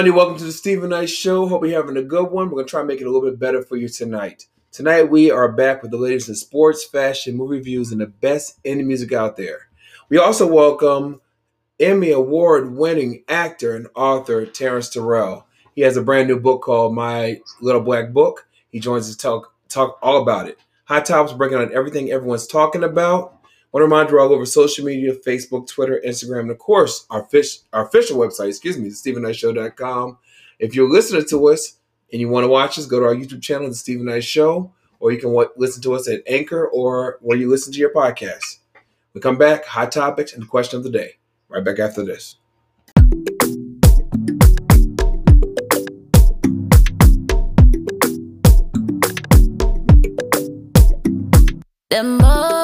everybody. Welcome to the Steven Knight Show. Hope you're having a good one. We're going to try and make it a little bit better for you tonight. Tonight, we are back with the latest in sports, fashion, movie reviews, and the best indie music out there. We also welcome Emmy Award winning actor and author Terrence Terrell. He has a brand new book called My Little Black Book. He joins us to talk, talk all about it. Hot Topics breaking on everything everyone's talking about Want to remind you all over social media, Facebook, Twitter, Instagram, and of course, our, fish, our official website, excuse me, thestevenknightshow.com. If you're listening to us and you want to watch us, go to our YouTube channel, The Steven Knight Show, or you can w- listen to us at Anchor or where you listen to your podcast. We come back, hot topics and the question of the day. Right back after this. The more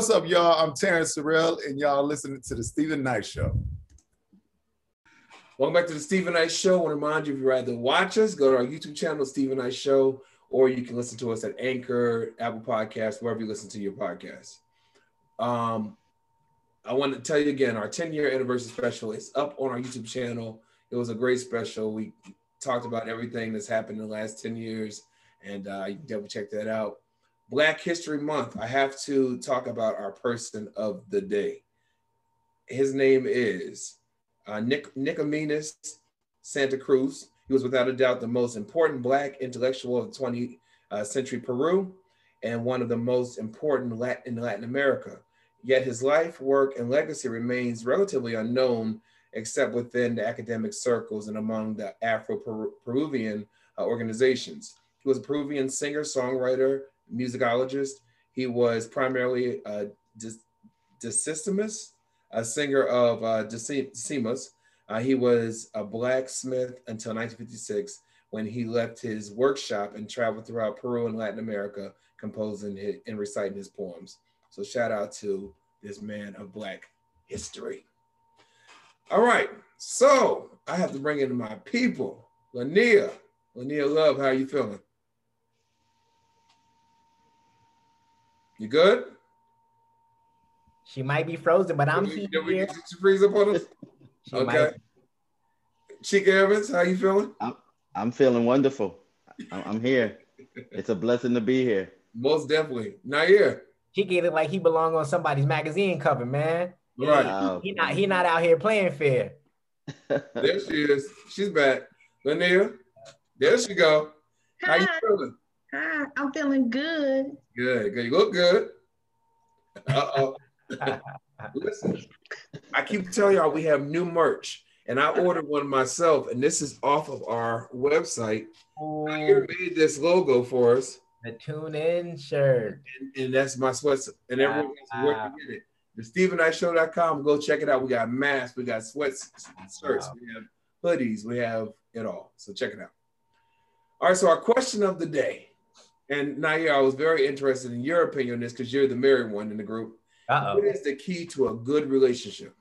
What's up, y'all? I'm Terrence Terrell, and y'all listening to the Steven Knight Show. Welcome back to the Steven Knight Show. I want to remind you if you'd rather watch us, go to our YouTube channel, Steven Knight Show, or you can listen to us at Anchor, Apple Podcasts, wherever you listen to your podcast. Um, I want to tell you again, our 10 year anniversary special is up on our YouTube channel. It was a great special. We talked about everything that's happened in the last 10 years, and uh, you can definitely check that out. Black History Month, I have to talk about our person of the day. His name is uh, Nick Nicomedes Santa Cruz. He was without a doubt the most important Black intellectual of the 20th uh, century Peru and one of the most important Latin, in Latin America. Yet his life, work, and legacy remains relatively unknown, except within the academic circles and among the Afro-Peruvian uh, organizations. He was a Peruvian singer, songwriter, musicologist. He was primarily a Decimus, a singer of uh. Uh, he was a blacksmith until 1956 when he left his workshop and traveled throughout Peru and Latin America, composing his, and reciting his poems. So shout out to this man of Black history. All right, so I have to bring in my people, Lania. Lania Love, how you feeling? You good? She might be frozen, but I'm Did we, here. did we get you to freeze up on us? She okay. might- Chica Evans, how you feeling? I'm I'm feeling wonderful. I'm, I'm here. It's a blessing to be here. Most definitely. Nair. She get it like he belong on somebody's magazine cover, man. Right. Wow. Oh, he not he not out here playing fair. There she is. She's back. Lania. There she go. How you feeling? Hi, I'm feeling good. Good. Good. You look good. Uh-oh. Listen, I keep telling y'all we have new merch, and I ordered one myself, and this is off of our website. Nair made this logo for us, The tune in shirt. and, and that's my sweats, and ah, everyone knows where to get it. The StevenKnightShow.com. Go check it out. We got masks, we got sweats, shirts, Wow. we have hoodies, we have it all. So check it out. All right. So our question of the day, and Nair, I was very interested in your opinion on this because you're the married one in the group. Uh What is the key to a good relationship?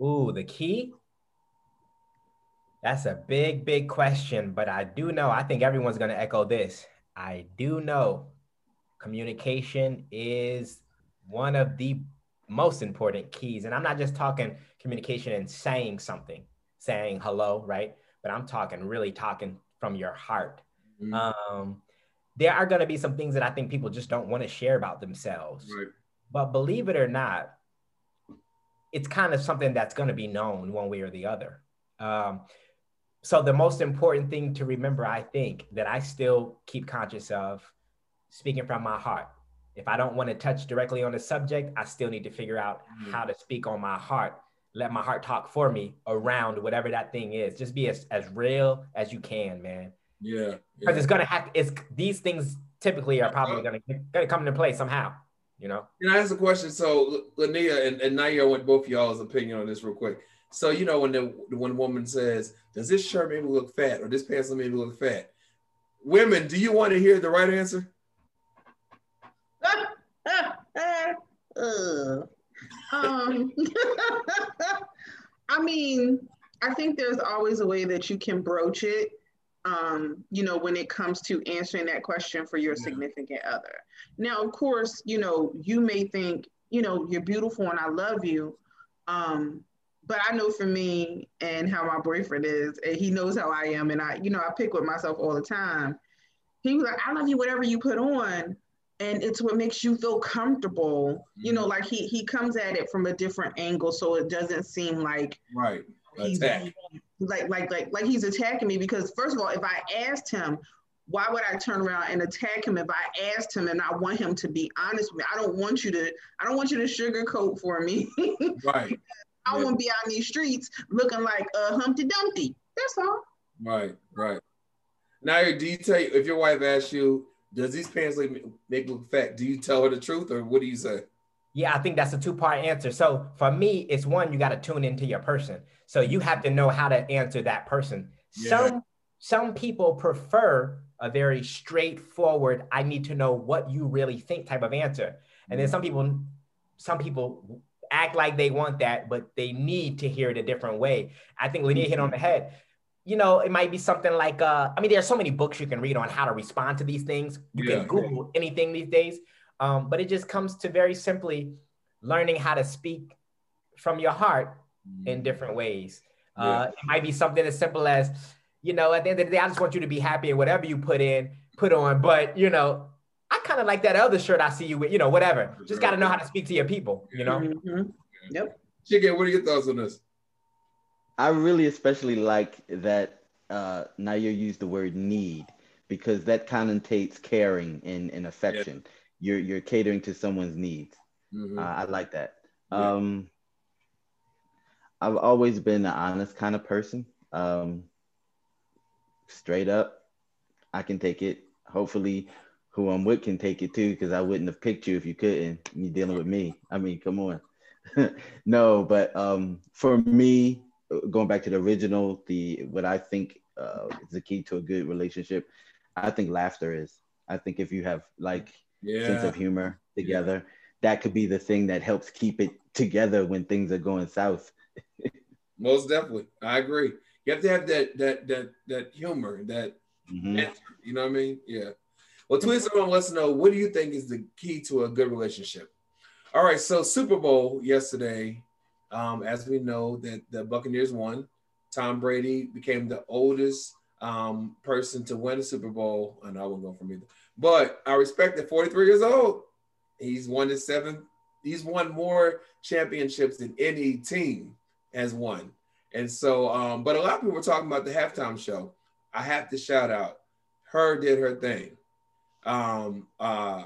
oh. Ooh, the key. That's a big, big question, but I do know. I think everyone's gonna echo this. I do know communication is one of the most important keys, and I'm not just talking communication and saying something, saying hello, right? But I'm talking really talking from your heart. Mhm. Um, there are going to be some things that I think people just don't want to share about themselves. Right. But believe it or not, it's kind of something that's going to be known one way or the other. Um, so the most important thing to remember, I think, that I still keep conscious of, speaking from my heart. If I don't want to touch directly on the subject, I still need to figure out Mhm. how to speak on my heart. Let my heart talk for me around whatever that thing is. Just be as, as real as you can, man. Yeah. because yeah. it's gonna have it's these things typically are probably gonna gonna come into play somehow. You know. Can I ask a question? So, Lania and, and Nair, I want both y'all's opinion on this real quick. So, you know, when the when a woman says, "Does this shirt make me look fat?" or "This pants make me look fat?" Women, do you want to hear the right answer? Ugh. um, I mean, I think there's always a way that you can broach it. Um, you know, when it comes to answering that question for your Yeah. significant other. Now, of course, you know, you may think, you know, you're beautiful and I love you. Um, but I know for me and how my boyfriend is, and he knows how I am, and I, you know, I pick with myself all the time. He was like, I love you, whatever you put on and it's what makes you feel comfortable you know like he he comes at it from a different angle so it doesn't seem like Right. he's Attack. Like like like like he's attacking me because first of all if i asked him why would i turn around and attack him if i asked him and i want him to be honest with me i don't want you to i don't want you to sugarcoat for me Right. i Yeah. want to be out in these streets looking like a humpty dumpty that's all Right. Right. Nair, do you tell if your wife asks you, "Does these pants make me look fat?" Do you tell her the truth, or what do you say? Yeah, I think that's a two part answer. So for me, it's one, you got to tune into your person. So you have to know how to answer that person. Yeah. Some some people prefer a very straightforward, I need to know what you really think type of answer. And then some people, some people act like they want that, but they need to hear it a different way. I think Lydia hit on the head. You know, it might be something like, uh, I mean, there are so many books you can read on how to respond to these things. You Yeah. can Google anything these days. Um, but it just comes to very simply learning how to speak from your heart in different ways. Uh, it might be something as simple as, you know, at the end of the day, I just want you to be happy in whatever you put in, put on. But you know, I kind of like that other shirt I see you with, you know, whatever. Just got to know how to speak to your people, you know. Mhm. yep Chicken, what are your thoughts on this? I really especially like that uh, Nair used the word need because that connotates caring and, and affection. You're you're catering to someone's needs. Mhm. Uh, I like that. Yeah. Um, I've always been an honest kind of person. Um, straight up, I can take it. Hopefully, who I'm with can take it too, because I wouldn't have picked you if you couldn't. You're dealing with me. I mean, come on. no, but um, for me, going back to the original, the what I think uh, is the key to a good relationship, I think laughter is. I think if you have like sense of humor together. That could be the thing that helps keep it together when things are going south. Most definitely, I agree. You have to have that that that that humor, that Mhm. answer. You know what I mean? Yeah. Well, tweet someone. Let us know what do you think is the key to a good relationship. All right. So Super Bowl yesterday, um, as we know that the Buccaneers won. Tom Brady became the oldest um, person to win a Super Bowl. I know I won't go from either, but I respect that 43 years old. He's won his seventh. He's won more championships than any team has won. And so, um, but a lot of people were talking about the halftime show. I have to shout out. H.E.R. did her thing. Um, uh,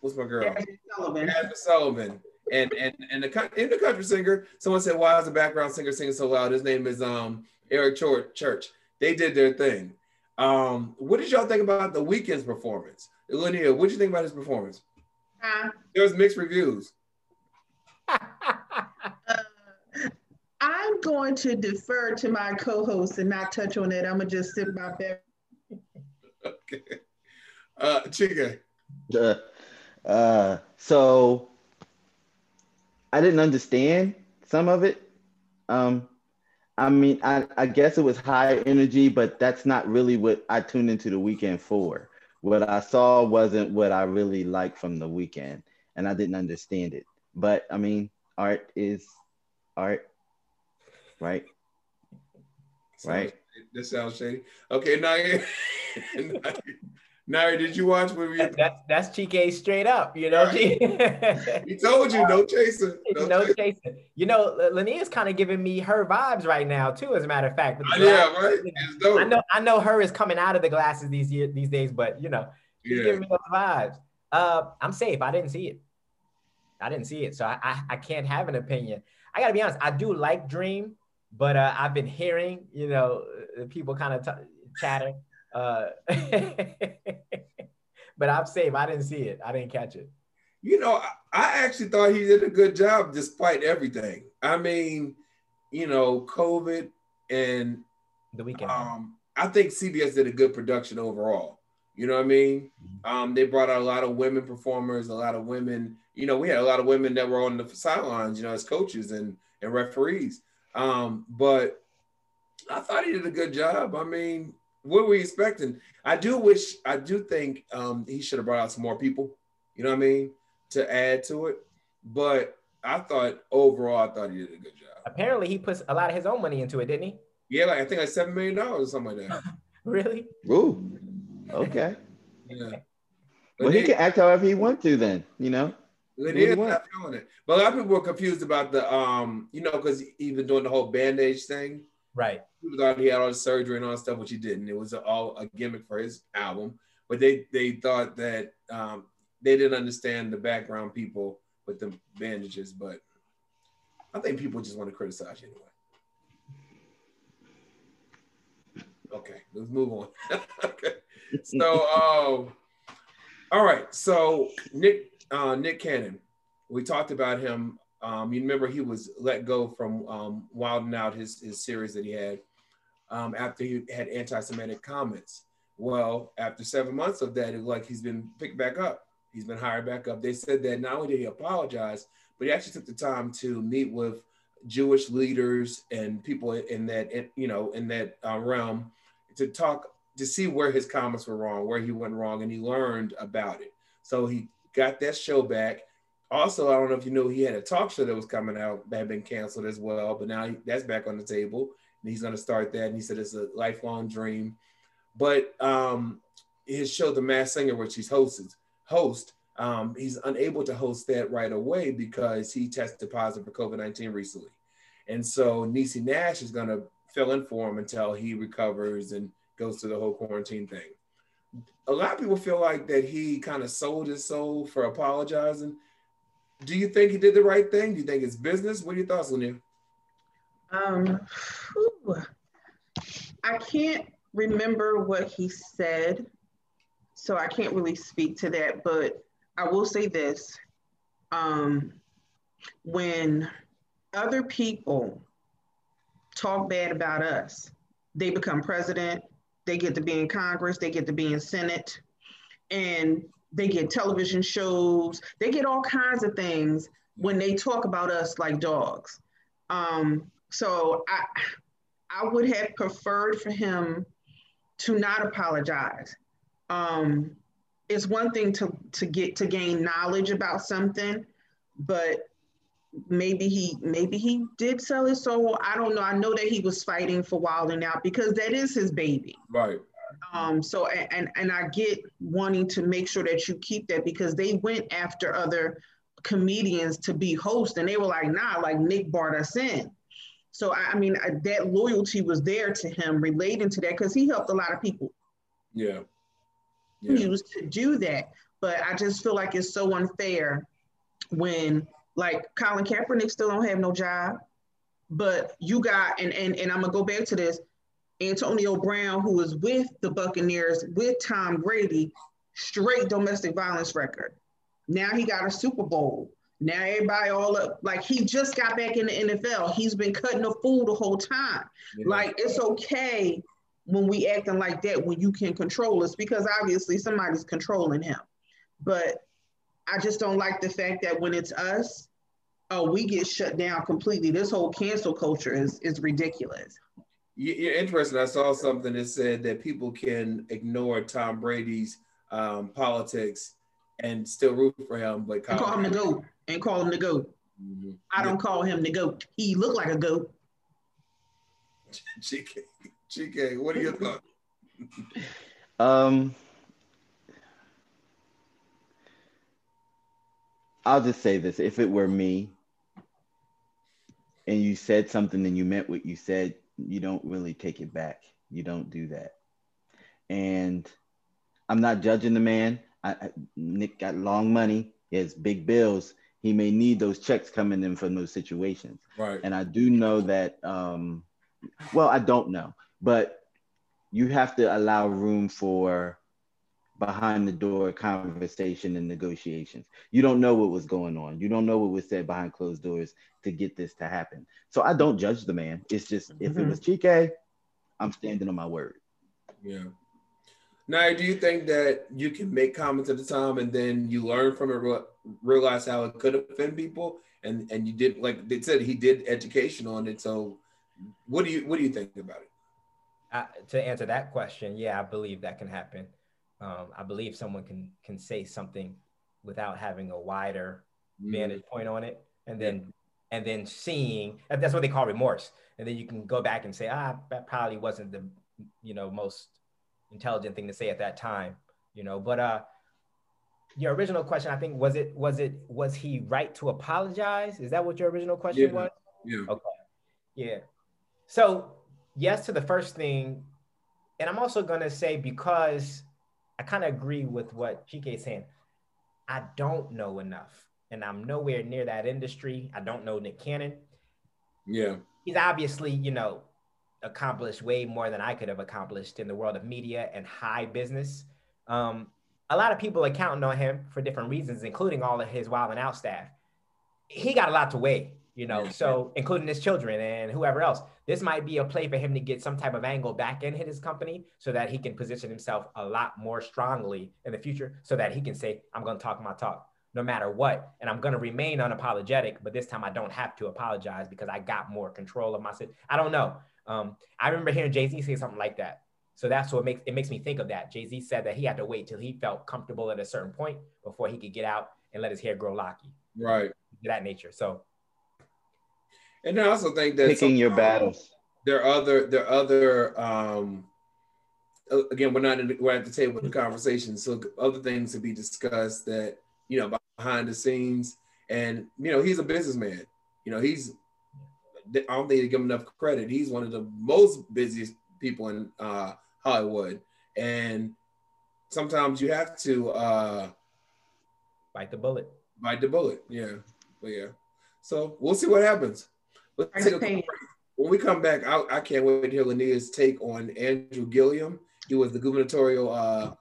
what's my girl? Jazmine Sullivan. Jazmine Sullivan. And and and the in the country singer, someone said, "Why is the background singer singing so loud?" His name is um Eric Church. They did their thing. Um, what did y'all think about the Weeknd's performance? Linnea, what did you think about his performance? Uh, There was mixed reviews. I'm going to defer to my co-host and not touch on it. I'm gonna just sit my bear. Okay. Uh, Chica. Uh, uh, so I didn't understand some of it. Um, I mean, I, I guess it was high energy, but that's not really what I tuned into the Weeknd for. What I saw wasn't what I really liked from the Weeknd, and I didn't understand it. But I mean, art is art, right? Right. This sounds shady. Okay, Naya. Naya, did you watch when we? That- that's that's Chike straight up, you know. He told you no chaser. No, no chaser. chasing. You know, Lannia's kind of giving me her vibes right now too. As a matter of fact, yeah, right. I know, I know her is coming out of the glasses these year, these days, but you know, she's Yeah. giving me those vibes. Uh, I'm safe. I didn't see it. I didn't see it, so I, I, I can't have an opinion. I gotta be honest. I do like Dream, but uh, I've been hearing, you know, uh, people kind of t- chatter Uh, but I'm safe. I didn't see it. I didn't catch it. You know, I, I actually thought he did a good job despite everything. I mean, you know, COVID and The Weeknd. um, I think CBS did a good production overall. You know what I mean? Um, they brought out a lot of women performers, a lot of women. You know, we had a lot of women that were on the sidelines, you know, as coaches and and referees. Um, but I thought he did a good job. I mean, what were we expecting? I do wish, I do think um, he should have brought out some more people. You know what I mean? To add to it. But I thought overall, I thought he did a good job. Apparently, he puts a lot of his own money into it, didn't he? Yeah, like I think like seven million dollars or something like that. Really? Ooh, okay. Yeah. Well, he can act however he wants to then, you know? It do you is want? not feeling it. But a lot of people were confused about the um, you know, because he even doing the whole bandage thing, Right. people thought he had all the surgery and all that stuff, which he didn't. It was all a gimmick for his album. But they they thought that um, they didn't understand the background people with the bandages. But I think people just want to criticize you anyway. Okay, let's move on. okay, so um, all right, so Nick uh, Nick Cannon, we talked about him. Um, you remember he was let go from um, Wild 'N Out, his his series that he had um, after he had anti-Semitic comments. Well, after seven months of that, it like he's been picked back up. He's been hired back up. They said that not only did he apologize, but he actually took the time to meet with Jewish leaders and people in that you know in that uh, realm to talk to see where his comments were wrong, where he went wrong, and he learned about it. So he got that show back. Also, I don't know if you know, he had a talk show that was coming out that had been canceled as well, but now that's back on the table. And he's going to start that. And he said it's a lifelong dream. But um, his show, The Masked Singer, which he's hosted, host, um, he's unable to host that right away because he tested positive for COVID 19 recently. And so Niecy Nash is going to fill in for him until he recovers and goes through the whole quarantine thing. A lot of people feel like that he kind of sold his soul for apologizing. Do you think he did the right thing? Do you think it's business? What are your thoughts, Lanier? Um. I can't remember what he said, so I can't really speak to that. But I will say this: um, when other people talk bad about us, they become president. They get to be in Congress. They get to be in Senate, and they get television shows. They get all kinds of things when they talk about us like dogs. Um, so I, I would have preferred for him to not apologize. Um, it's one thing to to get to gain knowledge about something, but maybe he maybe he did sell his soul. I don't know. I know that he was fighting for Wild 'N Out because that is his baby. Right. Um, so and and I get wanting to make sure that you keep that because they went after other comedians to be hosts and they were like, nah, like Nick brought us in. So I, I mean I, that loyalty was there to him relating to that because he helped a lot of people Yeah. Yeah. use to do that. But I just feel like it's so unfair when like Colin Kaepernick still don't have no job, but you got and and and I'm gonna go back to this. Antonio Brown, who was with the Buccaneers with Tom Brady, straight domestic violence record. Now he got a Super Bowl. Now everybody all up like he just got back in the NFL. He's been cutting a fool the whole time. Yeah. Like it's okay when we acting like that when you can control us because obviously somebody's controlling him. But I just don't like the fact that when it's us, oh, we get shut down completely. This whole cancel culture is is ridiculous. You- You're interested. I saw something that said that people can ignore Tom Brady's um, politics and still root for him, but And call him the goat and call him the goat. Mhm. I don't call him the goat. He looked like a goat. GK, GK, what are your thoughts? Um, I'll just say this: if it were me, and you said something and you meant what you said, you don't really take it back. You don't do that. And I'm not judging the man. I, I, Nick got long money. He has big bills. He may need those checks coming in from those situations. Right. And I do know that, um, well, I don't know, but you have to allow room for behind the door conversation and negotiations. You don't know what was going on. You don't know what was said behind closed doors to get this to happen. So I don't judge the man. It's just if it Mhm. was Chike, I'm standing on my word. Yeah. Now, do you think that you can make comments at the time and then you learn from it, realize how it could offend people, and and you did like they said he did education on it. So, what do you what do you think about it? Uh, to answer that question, yeah, I believe that can happen. Um, I believe someone can can say something without having a wider vantage point on it, and then and then seeing that's what they call remorse, and then you can go back and say, ah, that probably wasn't the you know most intelligent thing to say at that time, you know. But uh, your original question, I think, was it was it was he right to apologize? Is that what your original question Yeah. was? Yeah. Okay. Yeah. So yes to the first thing, and I'm also gonna say because I kind of agree with what Chike is saying. I don't know enough, and I'm nowhere near that industry. I don't know Nick Cannon. Yeah. He's obviously, you know, accomplished way more than I could have accomplished in the world of media and high business. Um, a lot of people are counting on him for different reasons, including all of his Wild 'N Out staff. He got a lot to weigh, you know, Yeah. so including his children and whoever else. This might be a play for him to get some type of angle back in his company so that he can position himself a lot more strongly in the future so that he can say, I'm going to talk my talk no matter what. And I'm going to remain unapologetic, but this time I don't have to apologize because I got more control of myself. I don't know. Um, I remember hearing Jay Z say something like that. So that's what makes it makes me think of that. Jay Z said that he had to wait till he felt comfortable at a certain point before he could get out and let his hair grow locky, Right. that nature. So And I also think that Picking your battles. There are other there are other um uh, again we're not in we're at the table of the conversation. So other things to be discussed that you know behind the scenes. And you know he's a businessman. You know he's I don't think they give him enough credit. He's one of the most busiest people in uh Hollywood. And sometimes you have to uh bite the bullet. bite the bullet. Yeah. But yeah. So we'll see what happens let's take a quick break. when we come back, I, I can't wait to hear Lanier's take on Andrew Gillum. He was the gubernatorial uh,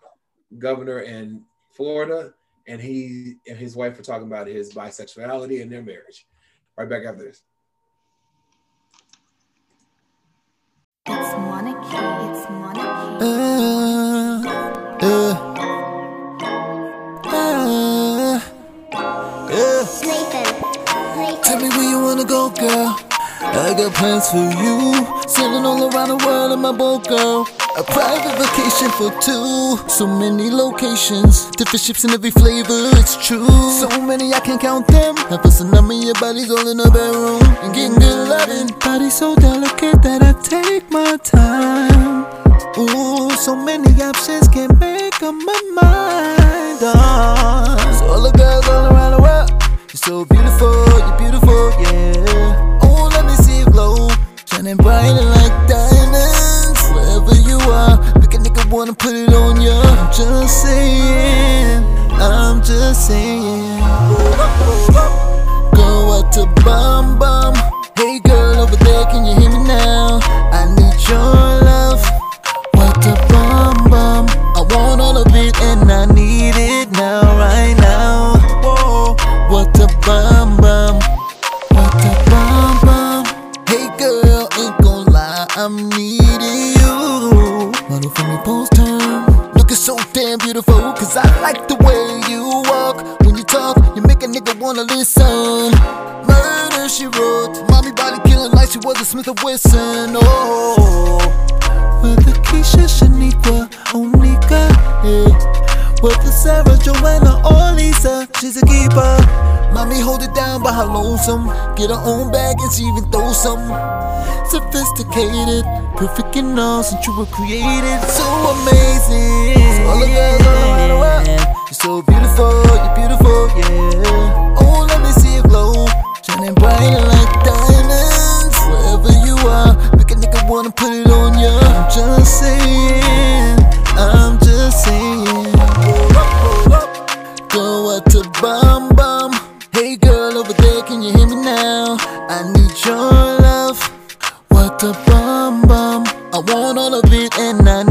governor in Florida, and he and his wife were talking about his bisexuality and their marriage. Right back after this. It's monarchy, it's monarchy. Uh, uh, uh, yeah. Tell me where you wanna go, girl. I got plans for you. Sailing all around the world in my boat, girl. A private vacation for two. So many locations, different ships in every flavor. It's true. So many I can't count them. Have a tsunami, your body's all in the bedroom and getting good loving. Body so delicate that I take my time. Ooh, so many options can't make up my mind on. So all the girls all around the world, you're so beautiful, you're beautiful, yeah. Shining bright like diamonds. Wherever you are, make a nigga wanna put it on ya. I'm just saying, I'm just saying. Go out to bum bum. Hey girl over there, can you hear me now? I need your love. What a bum bum. I want all of it and I need it so damn beautiful, cause I like the way you walk. When you talk, you make a nigga wanna listen. Murder, she wrote. Mommy body killing like she was a Smith and Wesson. Oh. With the Keisha, Shaniqua, Onika, yeah. With the Sarah, Joanna, or Lisa, she's a keeper. Mommy hold it down by her lonesome. Get her own bag and she even throw some. Sophisticated, perfect all since you were created. So amazing. All the girls all around the world, you're so beautiful, you're beautiful, yeah. Oh, let me see you glow, shining bright like diamonds. Wherever you are, make a nigga wanna put it on ya. I'm just saying, I'm just saying. Go out to bum bum. Hey girl over there, can you hear me now? I need your love. What a bum bum. I want all of it and I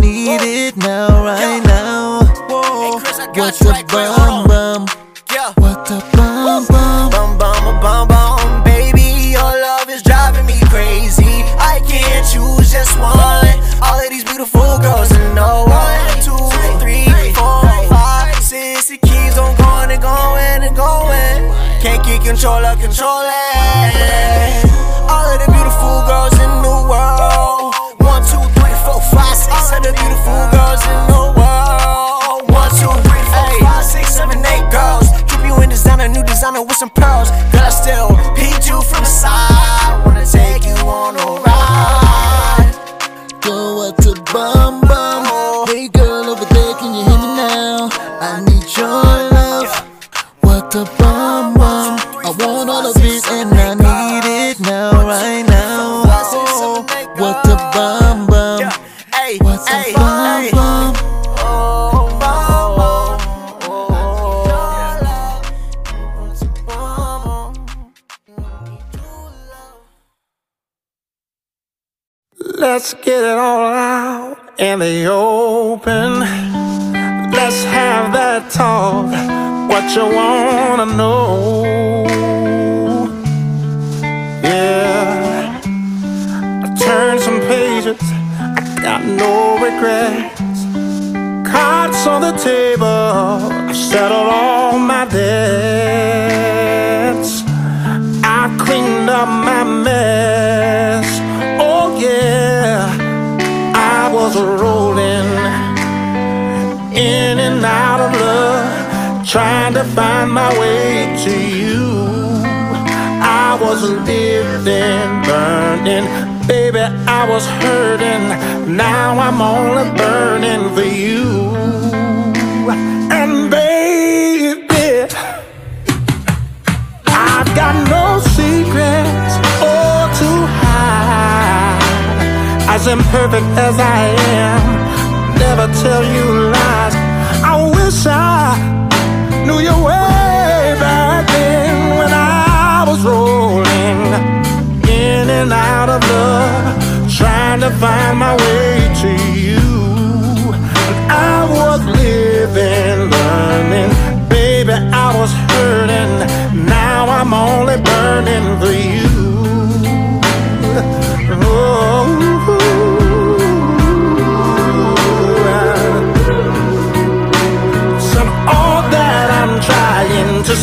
What the bum bum? Yeah. What the bum bum? Bum bum bum bum, baby, your love is driving me crazy. I can't choose just one. All of these beautiful girls and no one, two, three, four, five, six. It keeps on going and going and going. Can't keep control of controlling. Eh. Some pearls. Girl, I still peed you from the side. Let's get it all out in the open. Let's have that talk. What you wanna know? Yeah. I turned some pages. I got no regrets. Cards on the table. I settled all my debts. I cleaned up my mess. Was rolling in and out of love, trying to find my way to you. I was living, burning, baby, I was hurting. Now I'm only burning for you. Imperfect as I am, never tell you lies. I wish I knew your way back then when I was rolling in and out of love, trying to find my way to you. I was living, learning, baby, I was hurting. Now I'm only burning for you. Oh,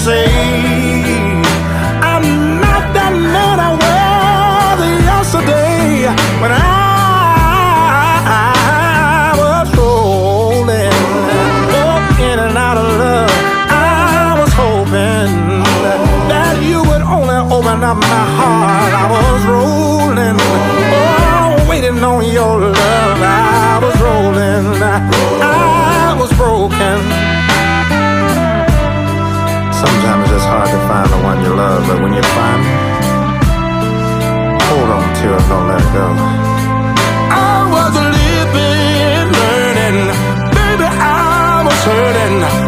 say. Love, but when you find it, hold on to it, don't let go. I was living, learning, baby, I was hurting.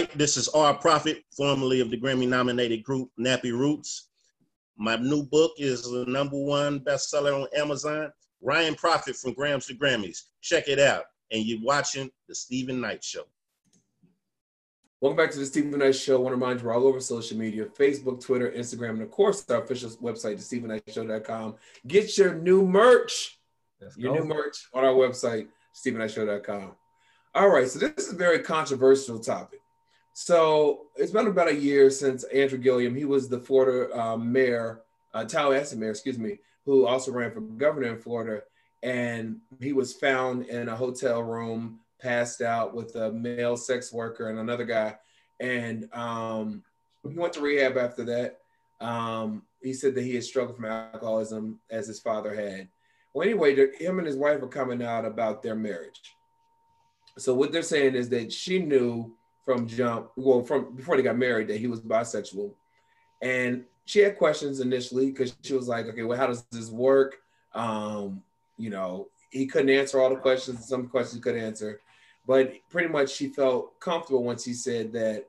Right. This is R. Prophet, formerly of the Grammy nominated group Nappy Roots. My new book is the number one bestseller on Amazon. Ryan Prophet from Grams to Grammys. Check it out. And you're watching The Steven Knight Show. Welcome back to the Steven Knight Show. I want to remind you we're all over social media Facebook, Twitter, Instagram, and of course, our official website, thestevenknightshow.com. Get your new merch, Let's your go. new merch on our website, stevenknightshow.com. All right, so this is a very controversial topic. So it's been about a year since Andrew Gillum, he was the Florida uh, mayor, uh, Tallahassee mayor, excuse me, who also ran for governor in Florida. And he was found in a hotel room, passed out with a male sex worker and another guy. And um, he went to rehab after that. Um, he said that he had struggled from alcoholism as his father had. Well, anyway, him and his wife are coming out about their marriage. So what they're saying is that she knew from jump, well, from before they got married, that he was bisexual, and she had questions initially because she was like, okay, well, how does this work? Um, you know, he couldn't answer all the questions. Some questions he could answer, but pretty much she felt comfortable once he said that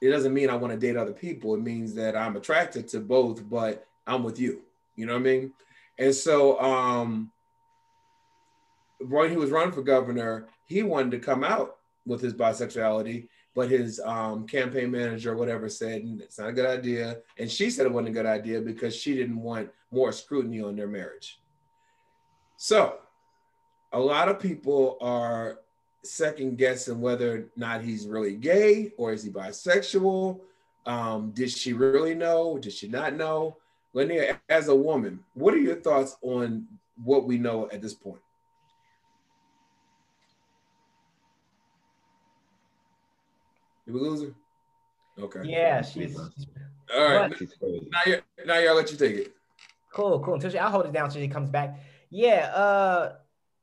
it doesn't mean I want to date other people. It means that I'm attracted to both, but I'm with you. You know what I mean? And so, um, when he was running for governor, he wanted to come out with his bisexuality, but his um, campaign manager or whatever said it's not a good idea. And she said it wasn't a good idea because she didn't want more scrutiny on their marriage. So, a lot of people are second guessing whether or not he's really gay or is he bisexual. Um, did she really know? Did she not know? Linnea, as a woman, what are your thoughts on what we know at this point? Did we lose her? Okay. Yeah, she's All right. But- Now, you now y'all let you take it. Cool, cool. Until she, I'll hold it down until she comes back. Yeah, uh,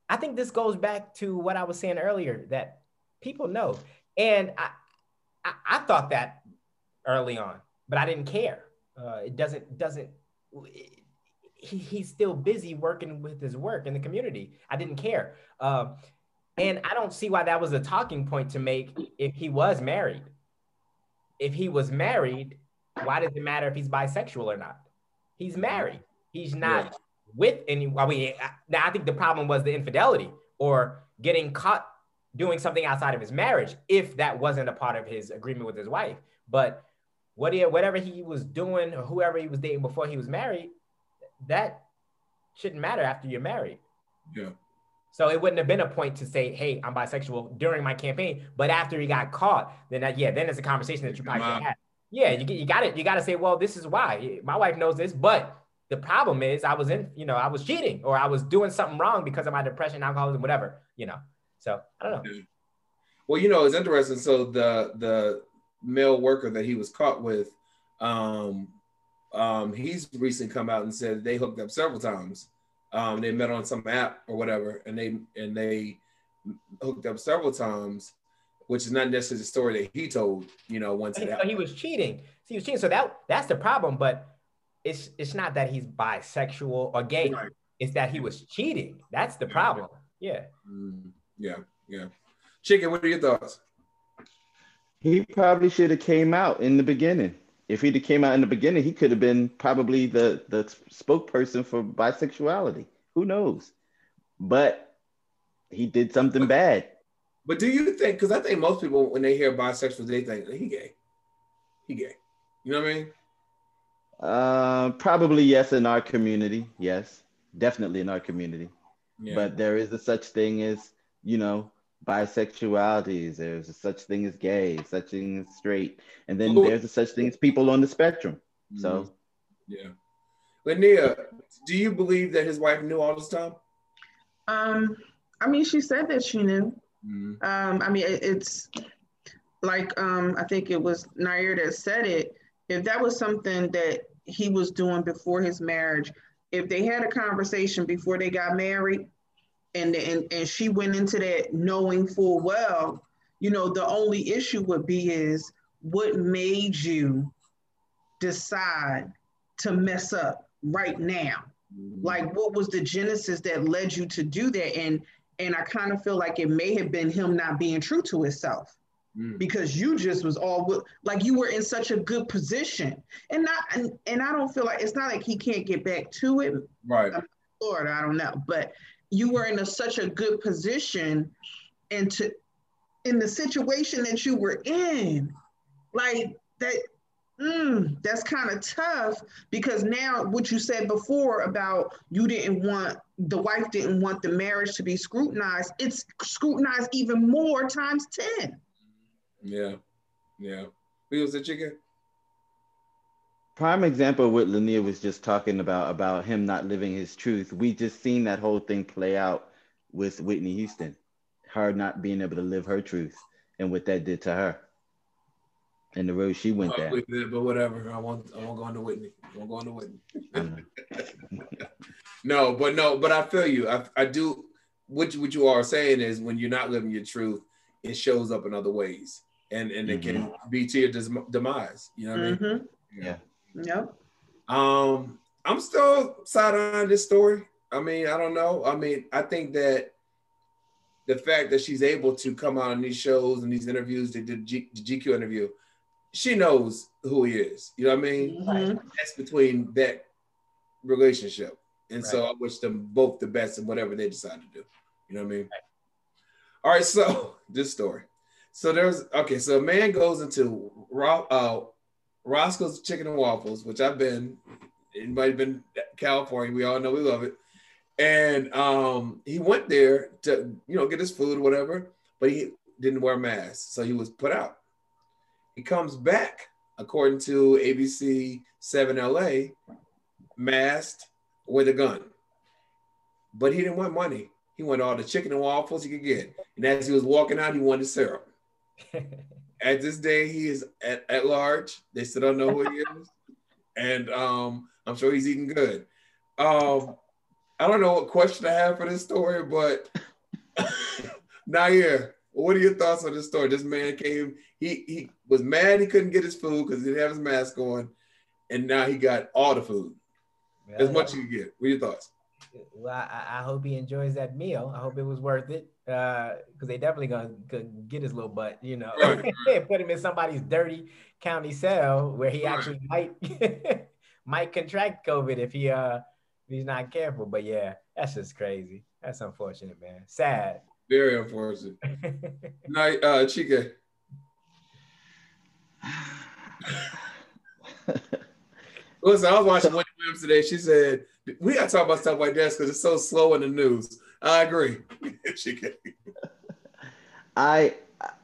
I think this goes back to what I was saying earlier that people know, and I, I, I thought that early on, but I didn't care. Uh, it doesn't doesn't. He, he's still busy working with his work in the community. I didn't care, um, and I don't see why that was a talking point to make if he was married. If he was married, why does it matter if he's bisexual or not? He's married. He's not with any. I mean, I- now I think the problem was the infidelity or getting caught doing something outside of his marriage, if that wasn't a part of his agreement with his wife. But what he, whatever he was doing or whoever he was dating before he was married, that shouldn't matter after you're married. Yeah. So it wouldn't have been a point to say, "Hey, I'm bisexual" during my campaign. But after he got caught, then that, yeah, then it's a conversation that you probably should have. Yeah, you you got it. You got to say, "Well, this is why." My wife knows this, but the problem is, I was in, you know, I was cheating or I was doing something wrong because of my depression, alcoholism, whatever, you know. So I don't know. Well, you know, it's interesting. So the the male worker that he was caught with, um, um, he's recently come out and said they hooked up several times. Um, they met on some app or whatever, and they and they hooked up several times, which is not necessarily the story that he told. You know, once it So happened. he was cheating. So he was cheating. So that that's the problem. But it's it's not that he's bisexual or gay. Right. It's that he was cheating. That's the problem. Yeah. Mm, yeah, yeah. Chicken, what are your thoughts? He probably should have came out in the beginning. If he'd have came out in the beginning, he could have been probably the the spokesperson for bisexuality. Who knows? But he did something bad. But do you think? Because I think most people, when they hear bisexual, they think he gay. He gay. You know what I mean? Uh, probably yes in our community. Yes, definitely in our community. Yeah. But there is a such thing as you know bisexuality. There's a such thing as gay, such thing as straight, and then Ooh. there's a such thing as people on the spectrum. So Yeah. Linnea, do you believe that his wife knew all this time? Um, I mean, she said that she knew. Mhm. Um, I mean, it, it's like um, I think it was Nair that said it. If that was something that he was doing before his marriage, if they had a conversation before they got married, and and and she went into that knowing full well, you know, the only issue would be is what made you decide to mess up right now? Like what was the genesis that led you to do that? And and i kind of feel like it may have been him not being true to himself Mm. because you just was all like you were in such a good position. And not and, and i don't feel like it's not like he can't get back to it. Right. lord i don't know. But you were in a, such a good position and to in the situation that you were in like that mm, that's kind of tough because now what you said before about you didn't want the wife didn't want the marriage to be scrutinized it's scrutinized even more times 10 Yeah. Yeah. Who was the chicken? Prime example of what Lanier was just talking about about him not living his truth. We just seen that whole thing play out with Whitney Houston, her not being able to live her truth, and what that did to her, and the road she went down. it, but whatever. I won't. I won't go into Whitney. I won't go into Whitney. No, but no, but I feel you. I, I do. What you, what you are saying is when you're not living your truth, it shows up in other ways, and and it can be to your dis- demise. You know what I mean? Mhm. Yeah. Yep. Um, I'm still side on this story. I mean, I don't know. I mean, I think that the fact that she's able to come out on these shows and these interviews, they did G- the GQ interview, she knows who he is. You know what I mean? Mhm. That's between that relationship. And so I wish them both the best in whatever they decide to do. You know what I mean? All right, so this story. So there's okay, so a man goes into Ro- uh, Roscoe's Chicken and Waffles, which I've been. It might have been California. We all know we love it. And um, he went there to you know get his food or whatever, but he didn't wear a mask, so he was put out. He comes back, according to ABC 7 LA, masked with a gun. But he didn't want money. He wanted all the chicken and waffles he could get. And as he was walking out, he wanted syrup. At this day, he is at, at large. They still don't know who he is. And um, I'm sure he's eating good. Um, I don't know what question I have for this story, but Nair, what are your thoughts on this story? This man came, he he was mad he couldn't get his food because he didn't have his mask on, and now he got all the food. As much as you get. What are your thoughts? Well, I, I hope he enjoys that meal. I hope it was worth it. Uh, because they definitely gonna, gonna get his little butt, you know, Right, put him in somebody's dirty county cell where he Right. actually might might contract COVID if he uh if he's not careful. But yeah, that's just crazy. That's unfortunate, man. Sad. Very unfortunate. Night, uh, Chica. Listen, I was watching Wendy Williams today. She said, We got to talk about stuff like this because it's so slow in the news. I agree. I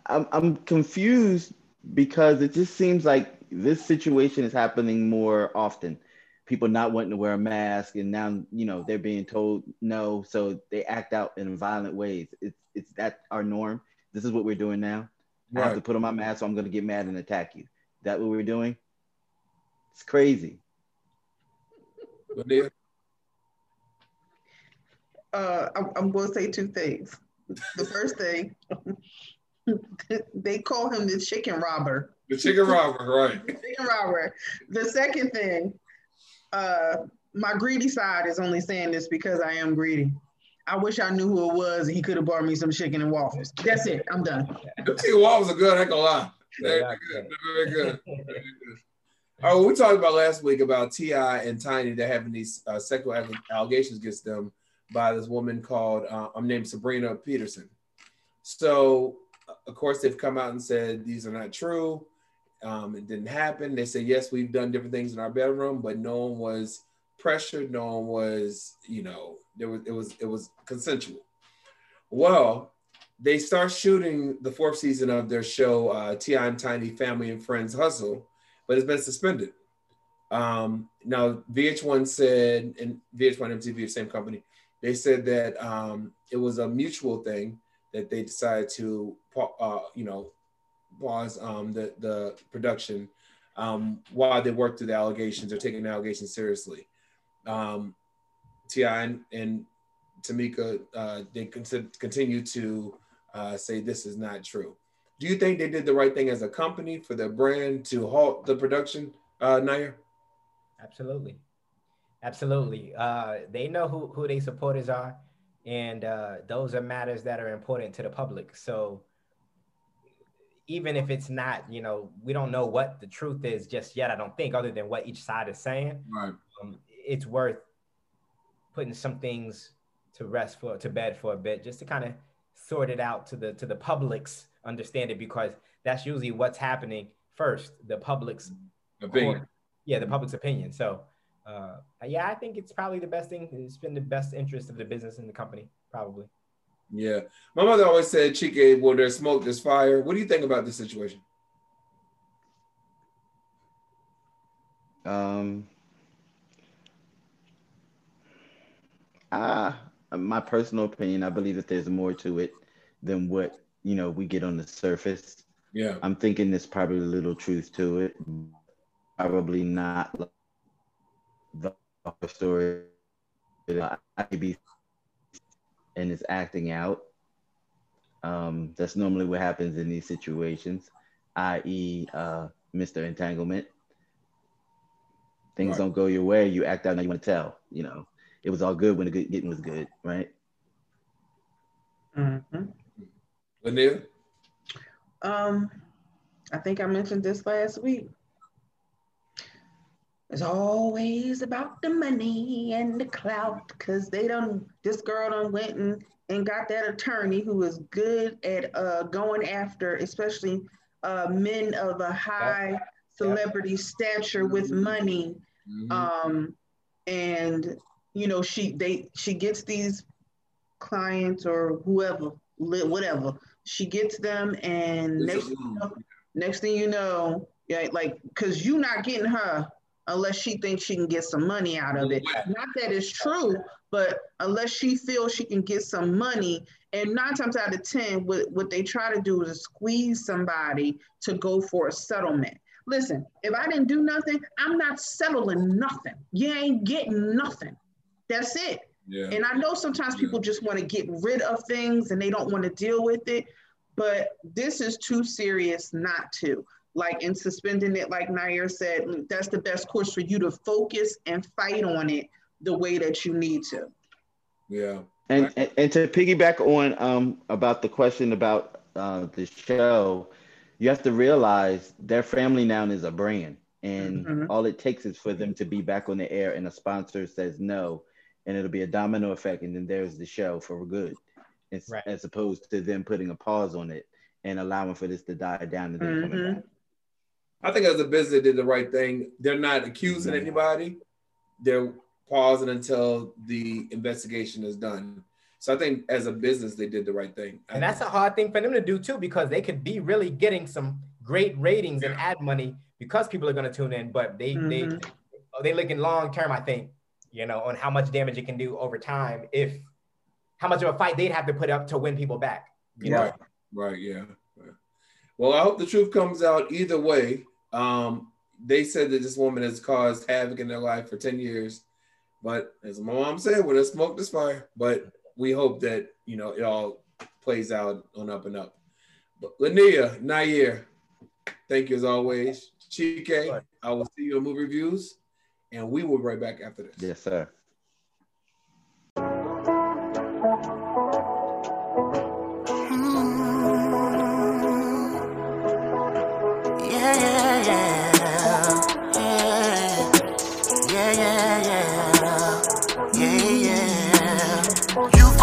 I'm, I'm confused because it just seems like this situation is happening more often. People not wanting to wear a mask, and now you know they're being told no, so they act out in violent ways. It's it's that our norm. This is what we're doing now. I have to put on my mask, so I'm going to get mad and attack you. That what we're doing? It's crazy. Bonilla? Uh, I'm, I'm going to say two things. The first thing, they call him the chicken robber. The chicken robber, right. Chicken robber. The second thing, uh, my greedy side is only saying this because I am greedy. I wish I knew who it was and he could have bought me some chicken and waffles. That's it. I'm done. The chicken waffles are good. I ain't gonna lie. They're Yeah, good. They're very good. Very good. Oh, we talked about last week about T.I. and Tiny. They're having these uh, sexual allegations against them by this woman called uh, I'm named Sabrina Peterson. So, of course, they've come out and said these are not true. Um, it didn't happen. They said yes, we've done different things in our bedroom, but no one was pressured. No one was, you know, there was it was it was consensual. Well, they start shooting the fourth season of their show, uh, T.I. and Tiny Family and Friends Hustle, but it's been suspended. Um, now, VH1 said, and VH1 MTV, the same company, they said that um, it was a mutual thing that they decided to, uh, you know, pause um, the the production um, while they work through the allegations or taking the allegations seriously. Um, T.I. and, and Tamika, uh, they con- continue to uh, say this is not true. Do you think they did the right thing as a company for their brand to halt the production, uh, Nair? Absolutely. Absolutely. Uh, they know who, who their supporters are, and uh, those are matters that are important to the public. So even if it's not, you know, we don't know what the truth is just yet, I don't think, other than what each side is saying, Right. um, it's worth putting some things to rest for to bed for a bit just to kind of sort it out to the to the public's understanding because that's usually what's happening first the public's Opinion. yeah, the public's opinion. So, uh, yeah, I think it's probably the best thing. It's been the best interest of the business and the company, probably. Yeah. My mother always said, Chike, well, there's smoke, there's fire. What do you think about this situation? Um, ah, my personal opinion, I believe that there's more to it than what you know we get on the surface. Yeah. I'm thinking there's probably a little truth to it. Probably not the story that IB and is acting out. Um, that's normally what happens in these situations, i.e., uh, Mr. Entanglement. things Right. don't go your way, you act out now you want to tell. You know, it was all good when the good getting was good, right? Mhm. Lanier? Um, I think I mentioned this last week. It's always about the money and the clout because they done this girl done went and, and got that attorney who is good at uh going after especially uh men of a high celebrity stature with money. Mhm. Um and you know she they she gets these clients or whoever whatever. She gets them and next next thing you know, yeah, like because you're not getting her unless she thinks she can get some money out of it. Not that it's true, but unless she feels she can get some money, and nine times out of ten, what, what they try to do is squeeze somebody to go for a settlement. Listen, if I didn't do nothing, I'm not settling nothing. You ain't getting nothing. That's it. Yeah. And I know sometimes people just want to get rid of things and they don't want to deal with it, but this is too serious not to. Like in suspending it, like Nair said, that's the best course for you to focus and fight on it the way that you need to. Yeah. And, and and to piggyback on um about the question about uh the show, you have to realize their family now is a brand, and Mhm. all it takes is for them to be back on the air, and a sponsor says no, and it'll be a domino effect, and then there's the show for good, as, Right. as opposed to them putting a pause on it and allowing for this to die down and then coming Mhm. back. I think as a business, they did the right thing. They're not accusing anybody. They're pausing until the investigation is done. So I think as a business, they did the right thing. And that's a hard thing for them to do too, because they could be really getting some great ratings and ad money because people are going to tune in. But they they Mhm. they looking long term, I think, you know, on how much damage it can do over time. If how much of a fight they'd have to put up to win people back. You know, right, right, yeah. right. Well, I hope the truth comes out either way. Um, they said that this woman has caused havoc in their life for 10 years. But as my mom said, when there's smoke, there's fire. But we hope that, you know, it all plays out on up and up. But Lania, Nair, thank you as always. Chike, I will see you in movie reviews. And we will be right back after this. Yes, sir.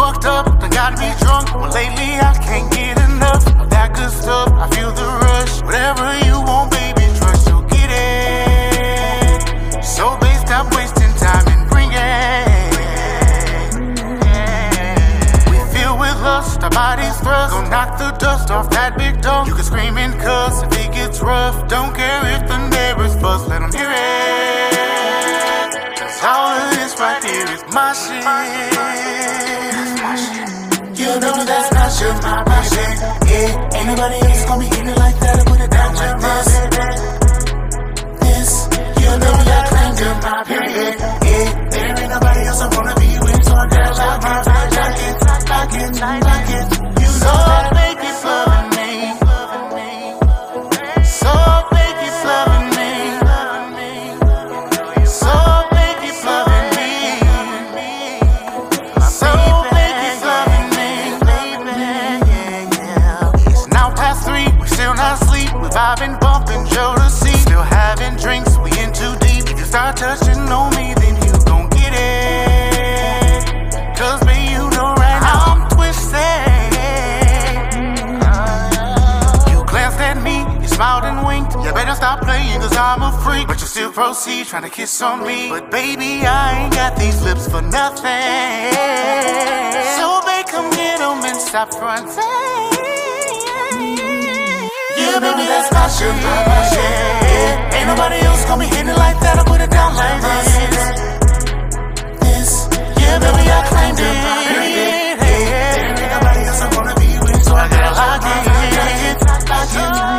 Fucked up, done got me drunk. Well, lately I can't get enough of that good stuff. I feel the rush. Whatever you want, baby, trust you'll get it. So, babe, stop wasting time and bring it. We filled with lust, our bodies thrust. Go knock the dust off that big dog. You can scream and cuss if it gets rough. Don't care if the neighbors fuss, let them hear it. Cause all of this right here is my shit. You know that's not shit, my passion. Yeah, ain't nobody else gonna be it like that. I put it down like this. This, you know that claim to my period. Yeah, there ain't nobody else I wanna be with, so I gotta lock my it, lock it. You know that make it loving start touching on me, then you gon' get it. Cause baby, you know right now I'm twisted. You glanced at me, you smiled and winked. You better stop playing, cause I'm a freak. But you still proceed, trying to kiss on me. But baby, I ain't got these lips for nothing. So, babe, come get 'em and stop fronting. Yeah, baby, that's your shit. Ain't nobody else gonna be hitting like that. I put it down like this. This, yeah, baby, I claimed it. There ain't nobody else I wanna be with, so I gotta lock it, lock it,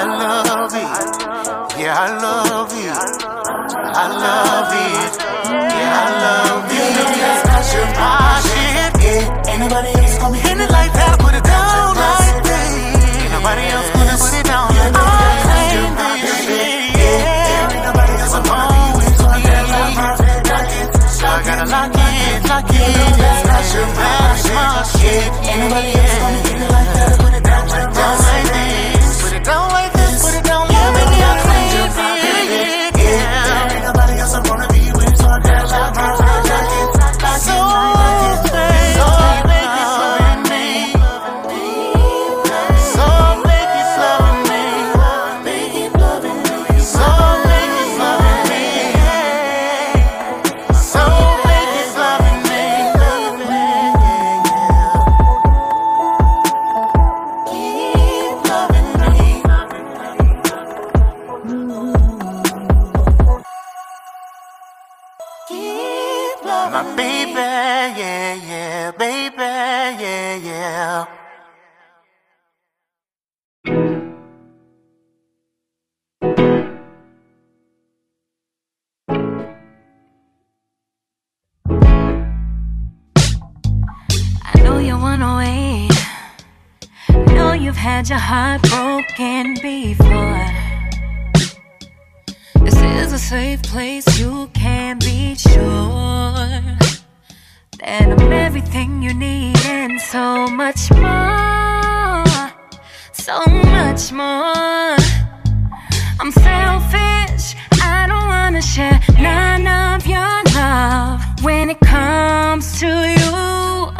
I love it. Yeah, I love it. I love it. Yeah, I love it. That's your shit. Yeah, ain't nobody else gonna hit it like that. Put it down like that. Ain't nobody else gonna put it down that. I claim this shit. Yeah, ain't nobody else gonna be with me. I gotta lock it, lock it. That's your my shit. Ain't nobody else gonna hit it had your heart broken before. This is a safe place, you can be sure that I'm everything you need and so much more. So much more. I'm selfish, I don't wanna share none of your love when it comes to you.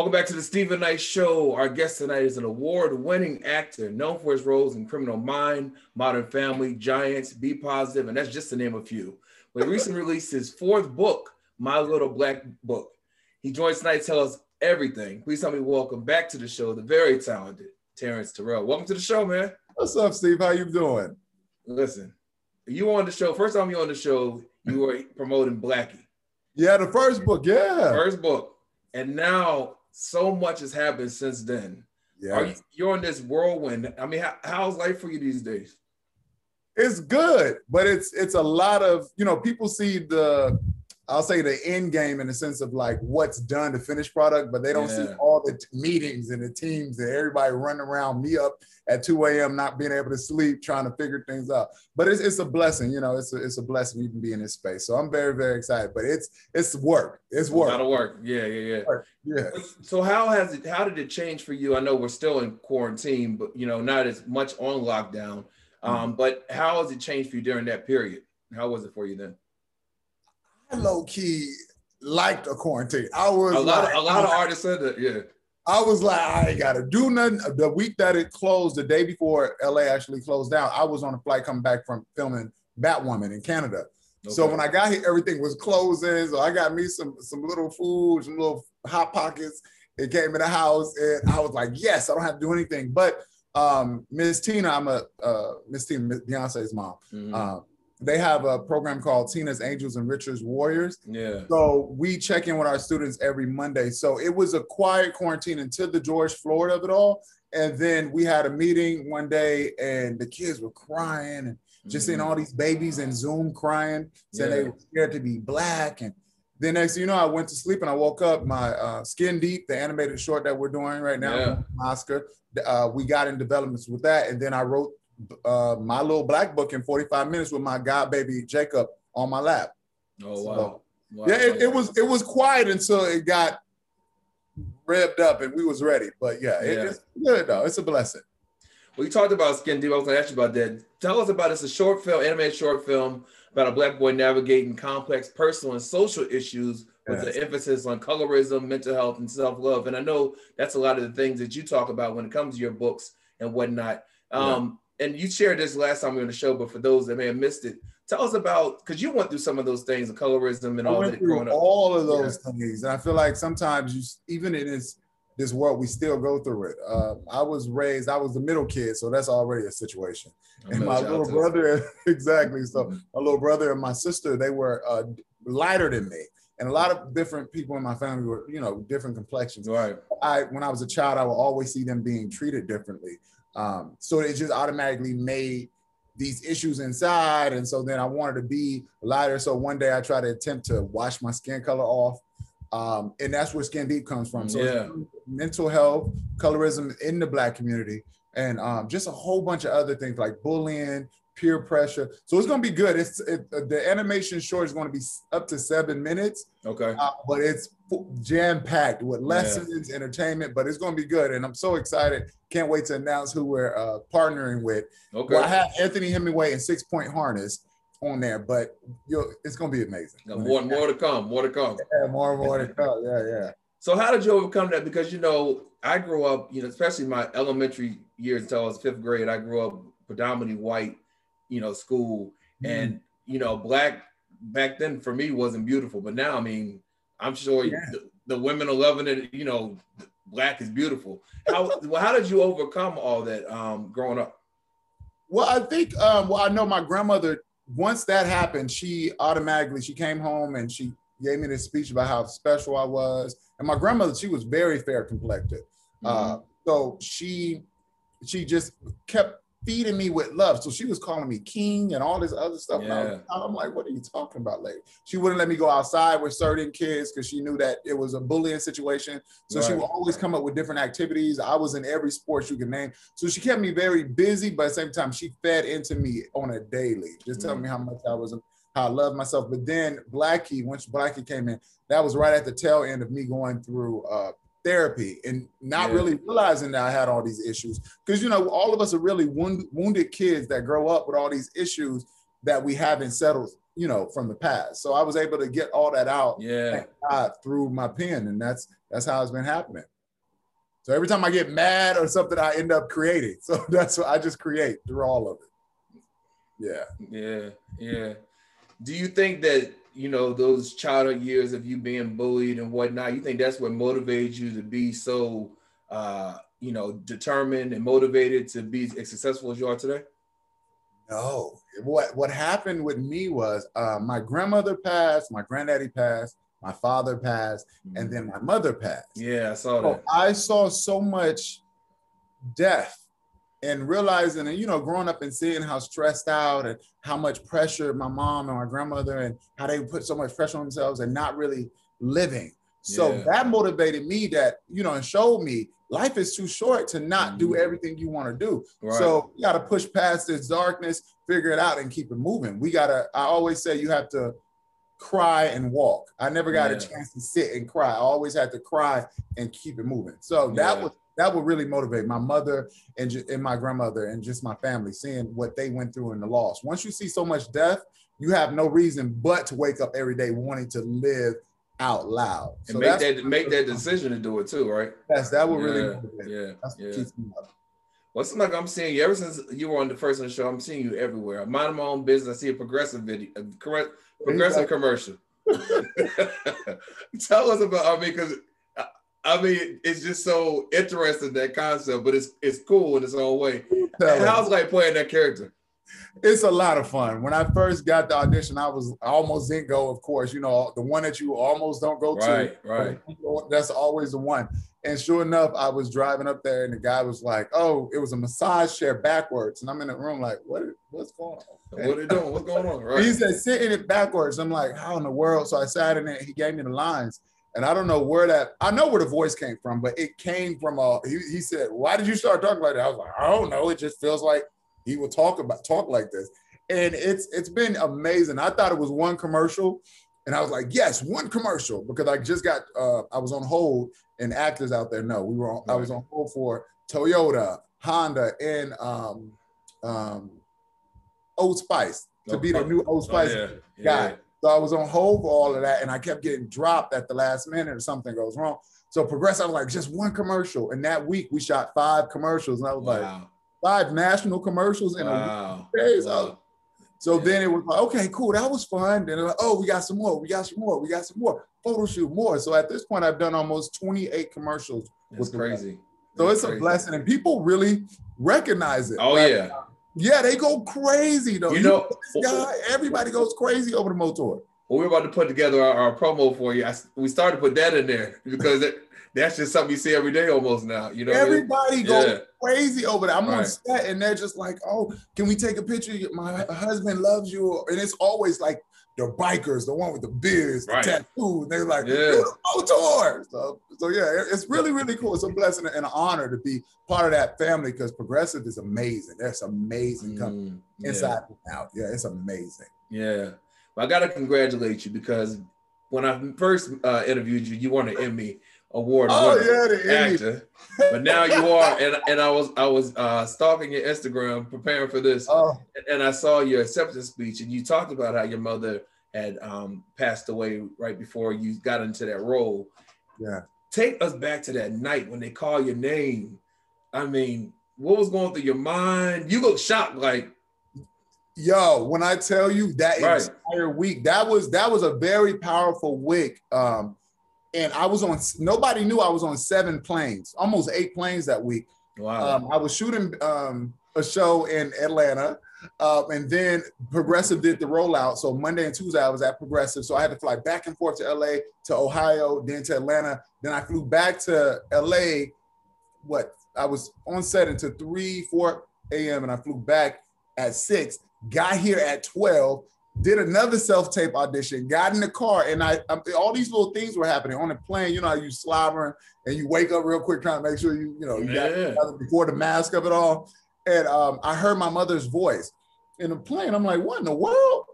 Welcome back to the Steven Knight Show. Our guest tonight is an award-winning actor known for his roles in Criminal Mind, Modern Family, Giants, B Positive, and that's just to name a few. But recently released his fourth book, My Little Black Book. He joins tonight to tell us everything. Please help me welcome back to the show the very talented Terrence Terrell. Welcome to the show, man. What's up, Steve? How you doing? Listen, you on the show. First time you on the show, you were promoting Blackie. Yeah, the first book. Yeah. First book. And now so much has happened since then. Yeah. Are you, you're on this whirlwind. I mean, how, how's life for you these days? it's good, but it's it's a lot of you know people see the I'll say the end game in the sense of like what's done the finished product, but they don't see all the t- meetings and the teams and everybody running around me up at 2 a.m. not being able to sleep, trying to figure things out. But it's, it's a blessing, you know, it's a, it's a blessing even be in this space. So I'm very, very excited. But it's it's work. It's work. A lot work. of work. Yeah, yeah, yeah. Yeah. So how has it? How did it change for you? I know we're still in quarantine, but you know, not as much on lockdown. Mm-hmm. Um, but how has it changed for you during that period? How was it for you then? I low key liked a quarantine. I was A lot, like, of, a lot of artists said that. Yeah. I was like, I ain't gotta do nothing. The week that it closed, the day before LA actually closed down, I was on a flight coming back from filming Batwoman in Canada. So when I got here, everything was closing. So I got me some some little food, some little hot pockets. It came in the house, and I was like, yes, I don't have to do anything. But um, Miss Tina, I'm a uh, Miss Tina, Beyonce's mom. Mhm. Um, they have a program called Tina's Angels and Richard's Warriors. yeah. So we check in with our students every Monday. So it was a quiet quarantine until the George Floyd of it all. And then we had a meeting one day and the kids were crying and just seeing Mhm. all these babies in Zoom crying, saying they were scared to be black. And then next you know, I went to sleep and I woke up. My uh, Skin Deep, the animated short that we're doing right now, Yeah. Oscar, uh, we got in developments with that. And then I wrote uh, my little black book in 45 minutes with my god baby Jacob on my lap. Oh wow. So- Wow. Yeah, it, it was it was quiet until it got revved up and we was ready. But yeah, it- Yeah. it's good though. It's a blessing. Well, you talked about Skin Deep. I was going to ask you about that. Tell us about it. It's a short film, animated short film about a black boy navigating complex personal and social issues with Yes. the emphasis on colorism, mental health, and self love. And I know that's a lot of the things that you talk about when it comes to your books and whatnot. Um, And you shared this last time we were on the show, but for those that may have missed it, tell us about because you went through some of those things, the colorism and I all that through growing up. all of those things, and I feel like sometimes you even in this this world we still go through it. Uh, I was raised, I was the middle kid, so that's already a situation. I'm And my little brother, exactly. So Mhm. my little brother and my sister, they were uh, lighter than me, and a lot of different people in my family were, you know, different complexions. Right. I when I was a child, I would always see them being treated differently. Um, so it just automatically made these issues inside. And so then I wanted to be lighter. So one day I tried to attempt to wash my skin color off. Um, and that's where Skin Deep comes from. So Yeah. mental health, colorism in the black community, and um, just a whole bunch of other things like bullying, peer pressure. So it's gonna be good. It's it, the animation short is gonna be up to seven minutes Okay. uh, but it's jam packed with lessons, entertainment. But it's going to be good, and I'm so excited. Can't wait to announce who we're uh, partnering with. Okay. Well, I have Anthony Hemingway and Six Point Harness on there, but it's going to be amazing. More, more to come. More to come. Yeah, more and more to come. Yeah, yeah. So how did you overcome that? Because you know, I grew up, you know, especially my elementary years until I was fifth grade, I grew up predominantly white, you know, school. Mm-hmm. And, you know, black back then for me wasn't beautiful. But now, I mean, I'm sure Yeah. the, the women are loving it, you know, black is beautiful. How well, how did you overcome all that um growing up? Well, I think um, well, I know my grandmother. Once that happened, she automatically she came home and she gave me this speech about how special I was. And my grandmother, she was very fair complected. Uh, so she she just kept feeding me with love. So she was calling me king and all this other stuff. And I was- I'm like, what are you talking about, lady? She wouldn't let me go outside with certain kids because she knew that it was a bullying situation. So she Right. would always come up with different activities. I was in every sport you could name. So she kept me very busy, but at the same time, she fed into me on a daily, just telling me how much I was how I love myself. But then Blackie, once Blackie came in, that was right at the tail end of me going through uh, therapy and not Yeah. really realizing that I had all these issues. Because you know, all of us are really wound, wounded kids that grow up with all these issues that we haven't settled you know, from the past. So I was able to get all that out Yeah. God, through my pen, and that's that's how it's been happening. So every time I get mad or something, I end up creating. So that's what I just create through all of it. Yeah. Yeah, yeah. Do you think that you know those childhood years of you being bullied and whatnot? You think that's what motivated you to be so, uh, you know, determined and motivated to be as successful as you are today? No. What what happened with me was uh, my grandmother passed, my granddaddy passed, my father passed, and then my mother passed. Yeah, I saw So that. I saw so much death and realizing, and you know, growing up and seeing how stressed out and how much pressure my mom and my grandmother and how they put so much pressure on themselves and not really living. So Yeah. that motivated me that, you know, and showed me life is too short to not do Mhm. everything you want to do. Right. So you got to push past this darkness, figure it out, and keep it moving. We got to, I always say you have to cry and walk. I never got Yeah. a chance to sit and cry. I always had to cry and keep it moving. So that Yeah. was that would really motivate my mother and, ju- and my grandmother and just my family, seeing what they went through in the loss. Once you see so much death, you have no reason but to wake up every day wanting to live out loud. and So make that's that make that decision to do it too, right? That's that would really Yeah, motivate. yeah, That's what yeah. keeps me up. Well, it's like I'm seeing you ever since you were on the first on the show. I'm seeing you everywhere. I'm minding my own business. I see a progressive video, uh, a correct progressive like- commercial. Tell us about. I mean, because I mean, it's just so interesting that concept, but it's it's cool in its own way. And how's like playing that character? it's a lot of fun. When I first got the audition, I was almost didn't go, of course, you know, the one that you almost don't go Right, to. right. Right. That's always the one. And sure enough, I was driving up there and the guy was like, Oh, it was a massage chair backwards. And I'm in the room like, what what's going on? What are they doing? What's going on? Right. He said, "Sitting it backwards. I'm like, how in the world? So I sat in it. He gave me the lines. And I don't know where that, I know where the voice came from, but it came from a, he, he said, why did you start talking like that? I was like, I don't know. It just feels like he would talk about, talk like this. And it's, it's been amazing. I thought it was one commercial and I was like, yes, one commercial because I just got, uh, I was on hold and actors out there know we were on, I was on hold for Toyota, Honda, and um, um, Old Spice to be the new Old Oh, Spice yeah, guy. yeah. So I was on hold for all of that, and I kept getting dropped at the last minute or something goes wrong. So progress, I was like, just one commercial. And that week we shot five commercials, and I was like, five national commercials in a Wow. week. days. Wow. So Yeah. then it was like, okay, cool, that was fun. Then like, oh, we got some more, we got some more, we got some more. Photo shoot more. So at this point, I've done almost 28 commercials. That's crazy. So That's it's a blessing, and people really recognize it. Oh Like, yeah. Yeah, they go crazy though. You know, this guy, everybody goes crazy over the motor. Well, we're about to put together our, our promo for you. I, we started to put that in there because that, that's just something you see every day almost now. You know, what I mean? Everybody goes Yeah. crazy over that. I'm on Right. set and they're just like, "Oh, can we take a picture? My husband loves you." And it's always like the bikers, the one with the beards, the Right. tattoo. They're like, Yeah. "You're the motor." So, so yeah, it's really, really cool. It's a blessing and an honor to be part of that family because Progressive is amazing. That's amazing company Mm, yeah. inside and out. Yeah, it's amazing. Yeah. Well, I got to congratulate you because when I first uh, interviewed you, you won an Emmy award Oh winner yeah, actor, but now you are, and and I was I was uh, stalking your Instagram preparing for this, Oh, and I saw your acceptance speech, and you talked about how your mother had um, passed away right before you got into that role. yeah. Take us back to that night when they call your name. I mean, what was going through your mind? You look shocked, like Yo, when I tell you that Right. entire week, that was that was a very powerful week. Um, and I was on. Nobody knew I was on seven planes, almost eight planes that week. wow, Um, I was shooting um, a show in Atlanta, uh, and then Progressive did the rollout. So Monday and Tuesday I was at Progressive, so I had to fly back and forth to LA, to Ohio, then to Atlanta. Then I flew back to LA. What I was on set until three, four a.m. and I flew back at six. Got here at twelve. Did another self-tape audition. Got in the car, and I, I all these little things were happening on the plane. You know, how you slobbering and you wake up real quick trying to make sure you, you know, you got Yeah. together before the mask of it all. And um, I heard my mother's voice in the plane. I'm like, what in the world?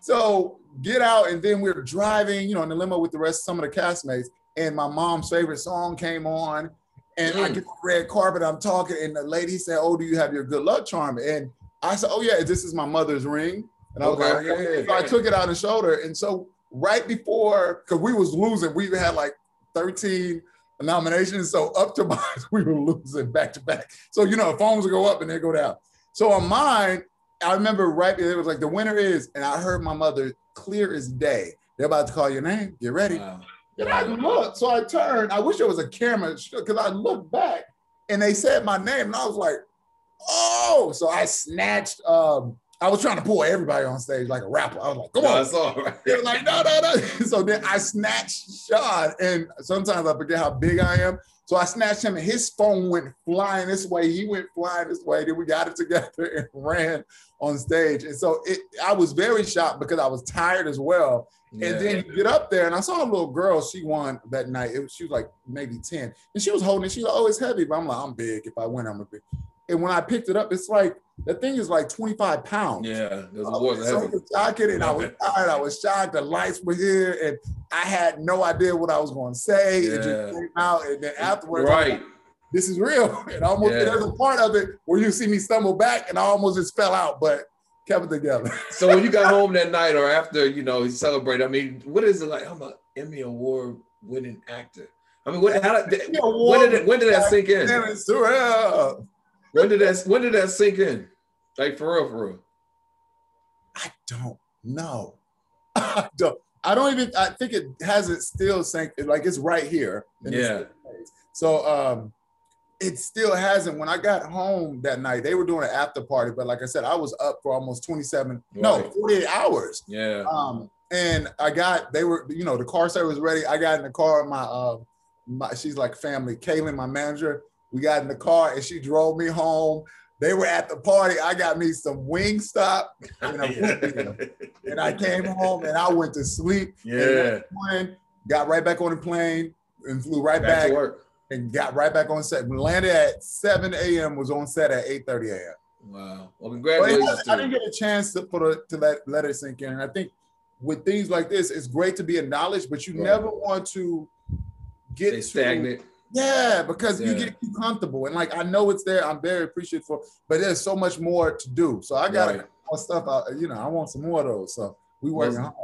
So get out, and then we're driving, you know, in the limo with the rest, some of the castmates, and my mom's favorite song came on. And I Mm. get the red carpet, I'm talking, and the lady said, Oh, do you have your good luck charm? And I said, Oh, yeah, this is my mother's ring And I was Okay, like, yeah, so I took it out and shoulder. And so right before, because we was losing, we had like 13 nominations. So up to mine, we were losing back to back. So you know, phones would go up and they go down. So on mine, I remember right it was like the winner is, and I heard my mother clear as day. They're about to call your name. Get ready. Wow. And I looked, so I turned. I wish there was a camera because I looked back and they said my name, and I was like, "Oh!" So I snatched. Um, I was trying to pull everybody on stage like a rapper. I was like, "Come No, on!" all right. They're like, "No, no, no!" So then I snatched Sean, and sometimes I forget how big I am. So I snatched him, and his phone went flying this way. He went flying this way. Then we got it together and ran on stage. And so it, I was very shocked because I was tired as well. Yeah. And then you get up there, and I saw a little girl. She won that night. It was, she was like maybe 10. And she was holding it. She was always oh, heavy, but I'm like, I'm big. If I win, I'm a big. And when I picked it up, it's like that thing is like 25 pounds. yeah, awards was so excited and I was tired. I was shocked. The lights were here, and I had no idea what I was going to say. It Yeah. just came out, and then afterwards, Right. like, this is real. And almost Yeah. there's a part of it where you see me stumble back, and I almost just fell out, but kept it together. So when you got home that night or after, you know, you celebrate, I mean, what is it like? I'm an Emmy Award winning actor. I mean, what, how, did- when did it, when did that sink in? It. When did that when did that sink in? Like for real, for real. I don't know. I don't. I don't even. I think it hasn't still sank. Like it's right here. in Yeah. place. So um, it still hasn't. When I got home that night, they were doing an after party. But like I said, I was up for almost 27, no, 48 hours. Yeah. Um, and I got. They were. You know, the car service was ready. I got in the car. My uh, my she's like family. Kaylin, my manager. We got in the car and she drove me home. They were at the party. I got me some Wingstop and, and I came home and I went to sleep. Yeah. morning, got right back on the plane and flew right Back back, to work. and got right back on set. We landed at 7 a.m. Was on set at 8:30 a.m. Wow. Well, congratulations. hasn't- I didn't get a chance to put it to let let it sink in. And I think with things like this, it's great to be acknowledged, but you Right. never want to get Stay to- stagnant. Yeah, because you get too comfortable. And like I know it's there. I'm very appreciative for, but there's so much more to do. So I got Right. more stuff out. You know, I want some more of those. So we working Most- hard.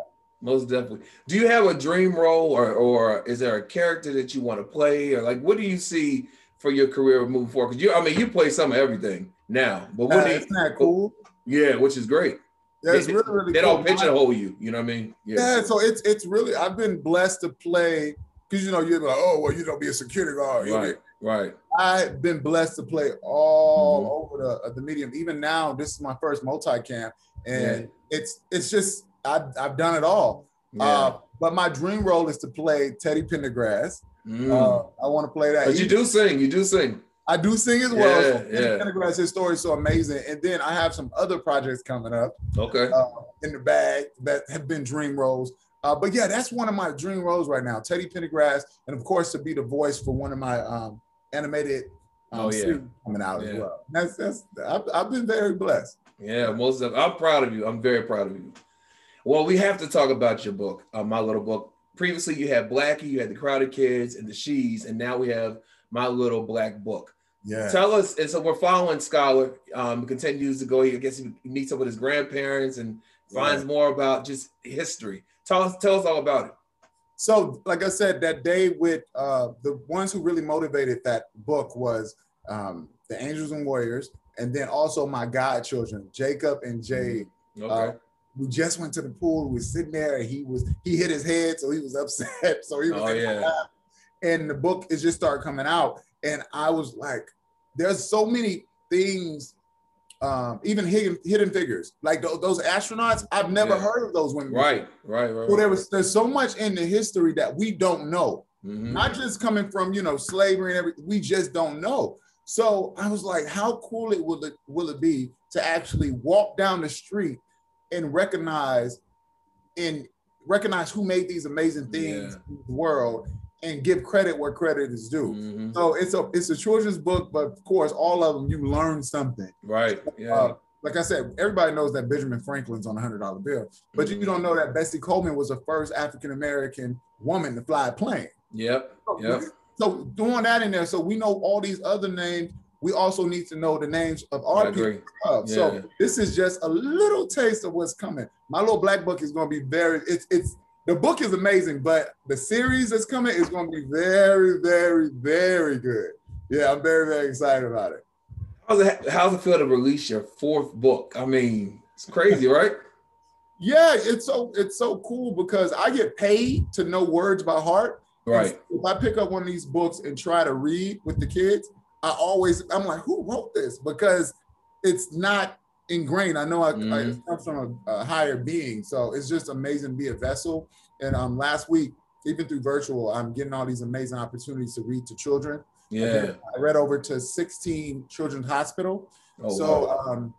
Most definitely. Do you have a dream role or or is there a character that you want to play? Or like what do you see for your career moving forward? Because you I mean you play some of everything now, but what Uh, you, isn't that cool? yeah, which is great. Yeah, it's They- really really They cool. don't pigeonhole you, you know what I mean? Yeah, so it's it's really I've been blessed to play because you know you're like oh well you don't be a security guard. Right, right. I've been blessed to play all Mhm. over the the medium. Even now, this is my first multicam, and it's it's just I've I've done it all. Yeah. Uh, but my dream role is to play Teddy Pendergrass. Mm. Uh, I want to play that. but you do sing, you do sing. I do sing as well. Yeah, so yeah. Pendergrass, his story is so amazing. And then I have some other projects coming up Okay. uh, in the bag that have been dream roles. Uh, but yeah, that's one of my dream roles right now. Teddy Pendergrass, and of course to be the voice for one of my um, animated um, Oh, yeah. coming out as well. That's that's I've, I've been very blessed. Yeah, most of I'm proud of you. I'm very proud of you. Well, we have to talk about your book, uh, my little book. Previously, you had Blackie, you had the Crowded Kids, and the She's, and now we have my little black book. Yeah. Tell us, and so we're following Scholar. Um, continues to go. I guess he meets up with his grandparents and finds more about just history. Tell us, tell us all about it. So, like I said, that day with uh, the ones who really motivated that book was um, the Angels and Warriors, and then also my godchildren, Jacob and Jade. Okay. Uh, we just went to the pool. We were sitting there, and he was he hit his head, so he was upset. So he was Oh, yeah. And the book is just started coming out, and I was like, "There's so many things, um, even hidden hidden figures, like tho- those astronauts. I've never Yeah. heard of those women. right, right, right. So there was there's so much in the history that we don't know. Mhm. Not just coming from you know slavery and everything. We just don't know. So I was like, how cool it will it will it be to actually walk down the street and recognize and recognize who made these amazing things Yeah. in the world and give credit where credit is due. Mhm. So it's a it's a children's book, but of course, all of them you learn something. Right. Yeah. Uh, like I said, everybody knows that Benjamin Franklin's on a hundred dollar bill, but you don't know that Bessie Coleman was the first African American woman to fly a plane. yep. Yep. So doing that in there, so we know all these other names. we also need to know the names of I our people. agree. we love. Yeah. So this is just a little taste of what's coming. My little black book is going to be very. It's it's the book is amazing, but the series that's coming is going to be very, very, very good. Yeah, I'm very, very excited about it. How's it, how's it feel to release your fourth book? I mean, it's crazy, right? Yeah, it's so it's so cool because I get paid to know words by heart. Right. If I pick up one of these books and try to read with the kids, I always I'm like, who wrote this? Because it's not ingrained. I know I, I Mhm. it comes from a, a higher being, so it's just amazing to be a vessel. And um, last week, even through virtual, I'm getting all these amazing opportunities to read to children. Yeah. I read over to 16 Children's Hospital. Oh, so wow. um,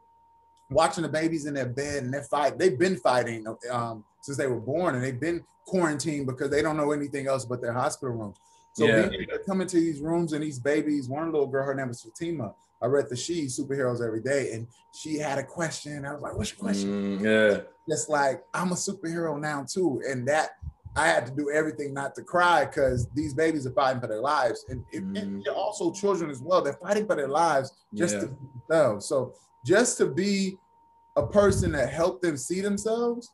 watching the babies in their bed and they're fight, they've been fighting um, since they were born, and they've been quarantined because they don't know anything else but their hospital room. So Yeah. being able to come into these rooms and these babies, one little girl, her name was Fatima. I read the She Superheroes every day, and she had a question. I was like, "What's your question?" Mm, yeah. Just like I'm a superhero now too, and that I had to do everything not to cry because these babies are fighting for their lives, and, and- and they're also children as well. They're fighting for their lives just to Yeah. be themselves. So just to be a person that helped them see themselves,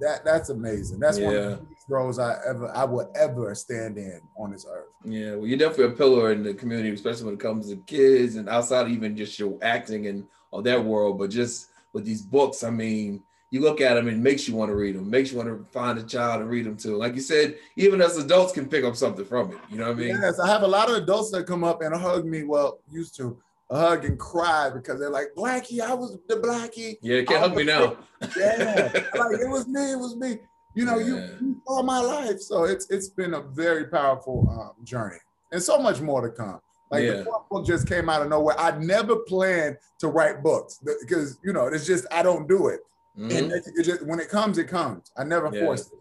that that's amazing. That's one of Yeah. the roles I ever I will ever stand in on this earth. Yeah, well, you're definitely a pillar in the community, especially when it comes to kids and outside even just your acting and all that world. But just with these books, I mean, you look at them and it makes you want to read them, makes you want to find a child and read them too. Like you said, even as adults can pick up something from it. You know what I mean? Yes, I have a lot of adults that come up and hug me. Well, used to hug and cry because they're like, Blackie, I was the Blackie. Yeah, you can't hug me now. Yeah, like it was me, it was me. You know, you, you all my life. So it's it's been a very powerful um, journey, and so much more to come. Like Yeah. the fourth book just came out of nowhere. I never planned to write books because you know it's just I don't do it. Mhm. And it, it just when it comes, it comes. I never Yeah. forced it.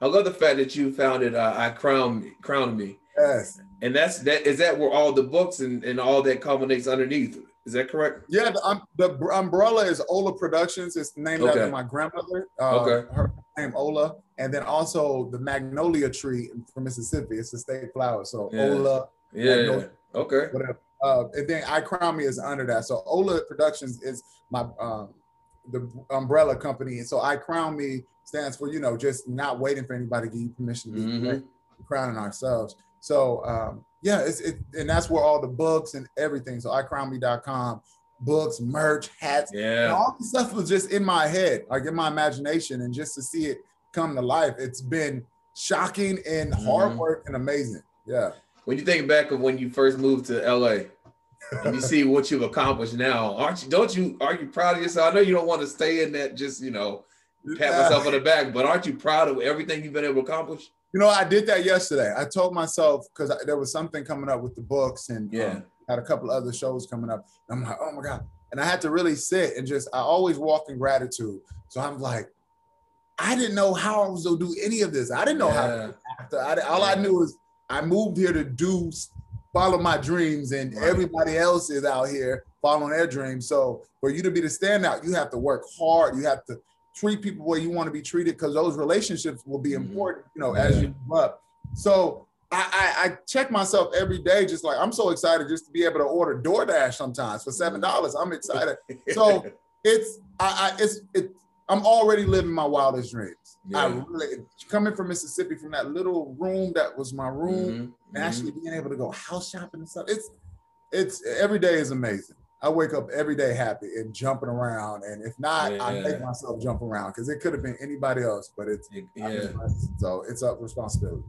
I love the fact that you founded uh, I Crown Crown Me. Yes. And that's that is that where all the books and, and all that culminates underneath. Is that correct? Yeah, the, um, the umbrella is Ola Productions. It's named Okay. after my grandmother. Uh, Okay. Her name Ola, and then also the magnolia tree from Mississippi. It's the state flower. So Yeah. Ola. Yeah. Magnolia, Okay. Whatever. Uh, and then I Crown Me is under that. So Ola Productions is my um, the umbrella company, and so I Crown Me stands for you know just not waiting for anybody to give you permission to be Mhm. great, crowning ourselves. So um, yeah, it's it, and that's where all the books and everything. So iCrownedMe.com, books, merch, hats, and Yeah. all the stuff was just in my head, like in my imagination, and just to see it come to life, it's been shocking and hard Mhm. work and amazing. Yeah. When you think back of when you first moved to LA and you see what you've accomplished now, aren't you don't you are you proud of yourself? I know you don't want to stay in that just, you know, pat myself on the back, but aren't you proud of everything you've been able to accomplish? You know, I did that yesterday. I told myself because there was something coming up with the books and Yeah. um, had a couple other shows coming up. I'm like, oh my God. And I had to really sit and just, I always walk in gratitude. So I'm like, I didn't know how I was going to do any of this. I didn't know how Yeah. to do. I, all I knew was I moved here to do, follow my dreams, and Right. everybody else is out here following their dreams. So for you to be the standout, you have to work hard. You have to treat people where you want to be treated because those relationships will be mm-hmm. important, you know, as you grow up. So I, I, I check myself every day, just like I'm so excited just to be able to order DoorDash sometimes for seven mm-hmm. dollars. I'm excited. So it's I, I it's it. I'm already living my wildest dreams. I really coming from Mississippi from that little room that was my room Mhm, and actually mm-hmm. being able to go house shopping and stuff. It's it's every day is amazing. I wake up every day happy and jumping around, and if not, I make myself jump around because it could have been anybody else, but it's Yeah. so it's a responsibility.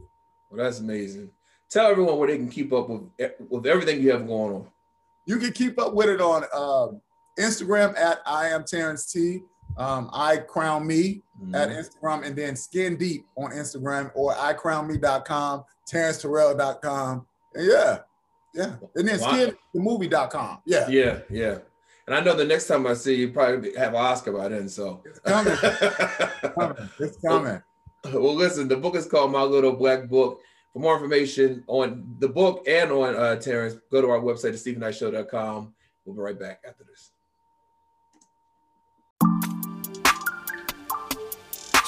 Well, that's amazing. Tell everyone where they can keep up with with everything you have going on. You can keep up with it on um, Instagram at I am Terrence T. Um, I crown me at Mhm. Instagram and then skin deep on Instagram or iCrownedMe.com, TerrenceTerrell.com. And yeah, yeah. And then Wow. skinthemovie.com. Yeah. Yeah, yeah. And I know the next time I see you, probably have an Oscar by then. So It's coming. coming. It's coming. well, listen, the book is called My Little Black Book. For more information on the book and on uh, Terrence, go to our website at StevenKnightShow.com. We'll be right back after this.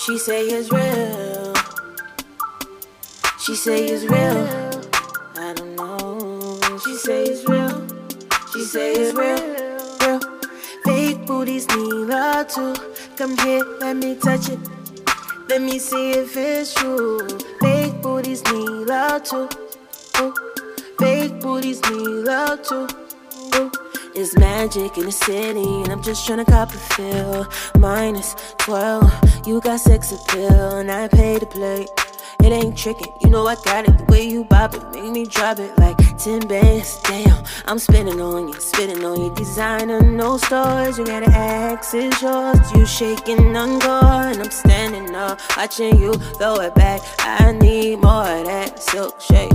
She say it's real. She say it's real. Say it's real. She say it's real, real. Fake booties need love too. Come here, let me touch it. Let me see if it's true. Fake booties need love too. Ooh. Fake booties need love too. Ooh. It's magic in the city, and I'm just tryna cop a feel. Minus 12, you got sex appeal, and I pay to play. It ain't tricking, you know I got it. The way you bop it, make me drop it like 10 bands. Damn, I'm spinning on you, spitting on you. Designer, no stores, you gotta ask, is yours. You shaking on guard, and I'm standing up, watching you throw it back. I need more of that silk shake.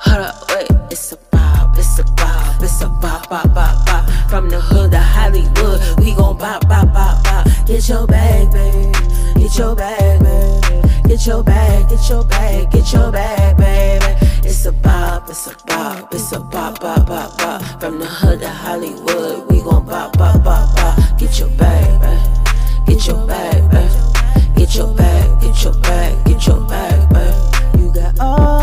Hold up, wait, it's a bop, it's a bop, it's a bop, bop, bop, bop. From the hood to Hollywood, we gon' bop, bop, bop, bop. Get your bag, babe. Get your bag, babe. Get your bag, get your bag, get your bag, baby. It's a bop, it's a bop, it's a bop, bop, bop, bop. From the hood to Hollywood, we gon' bop, bop, bop, bop. Get your bag, babe. Get your bag, babe. Get your bag, get your bag, get your bag, babe. You got all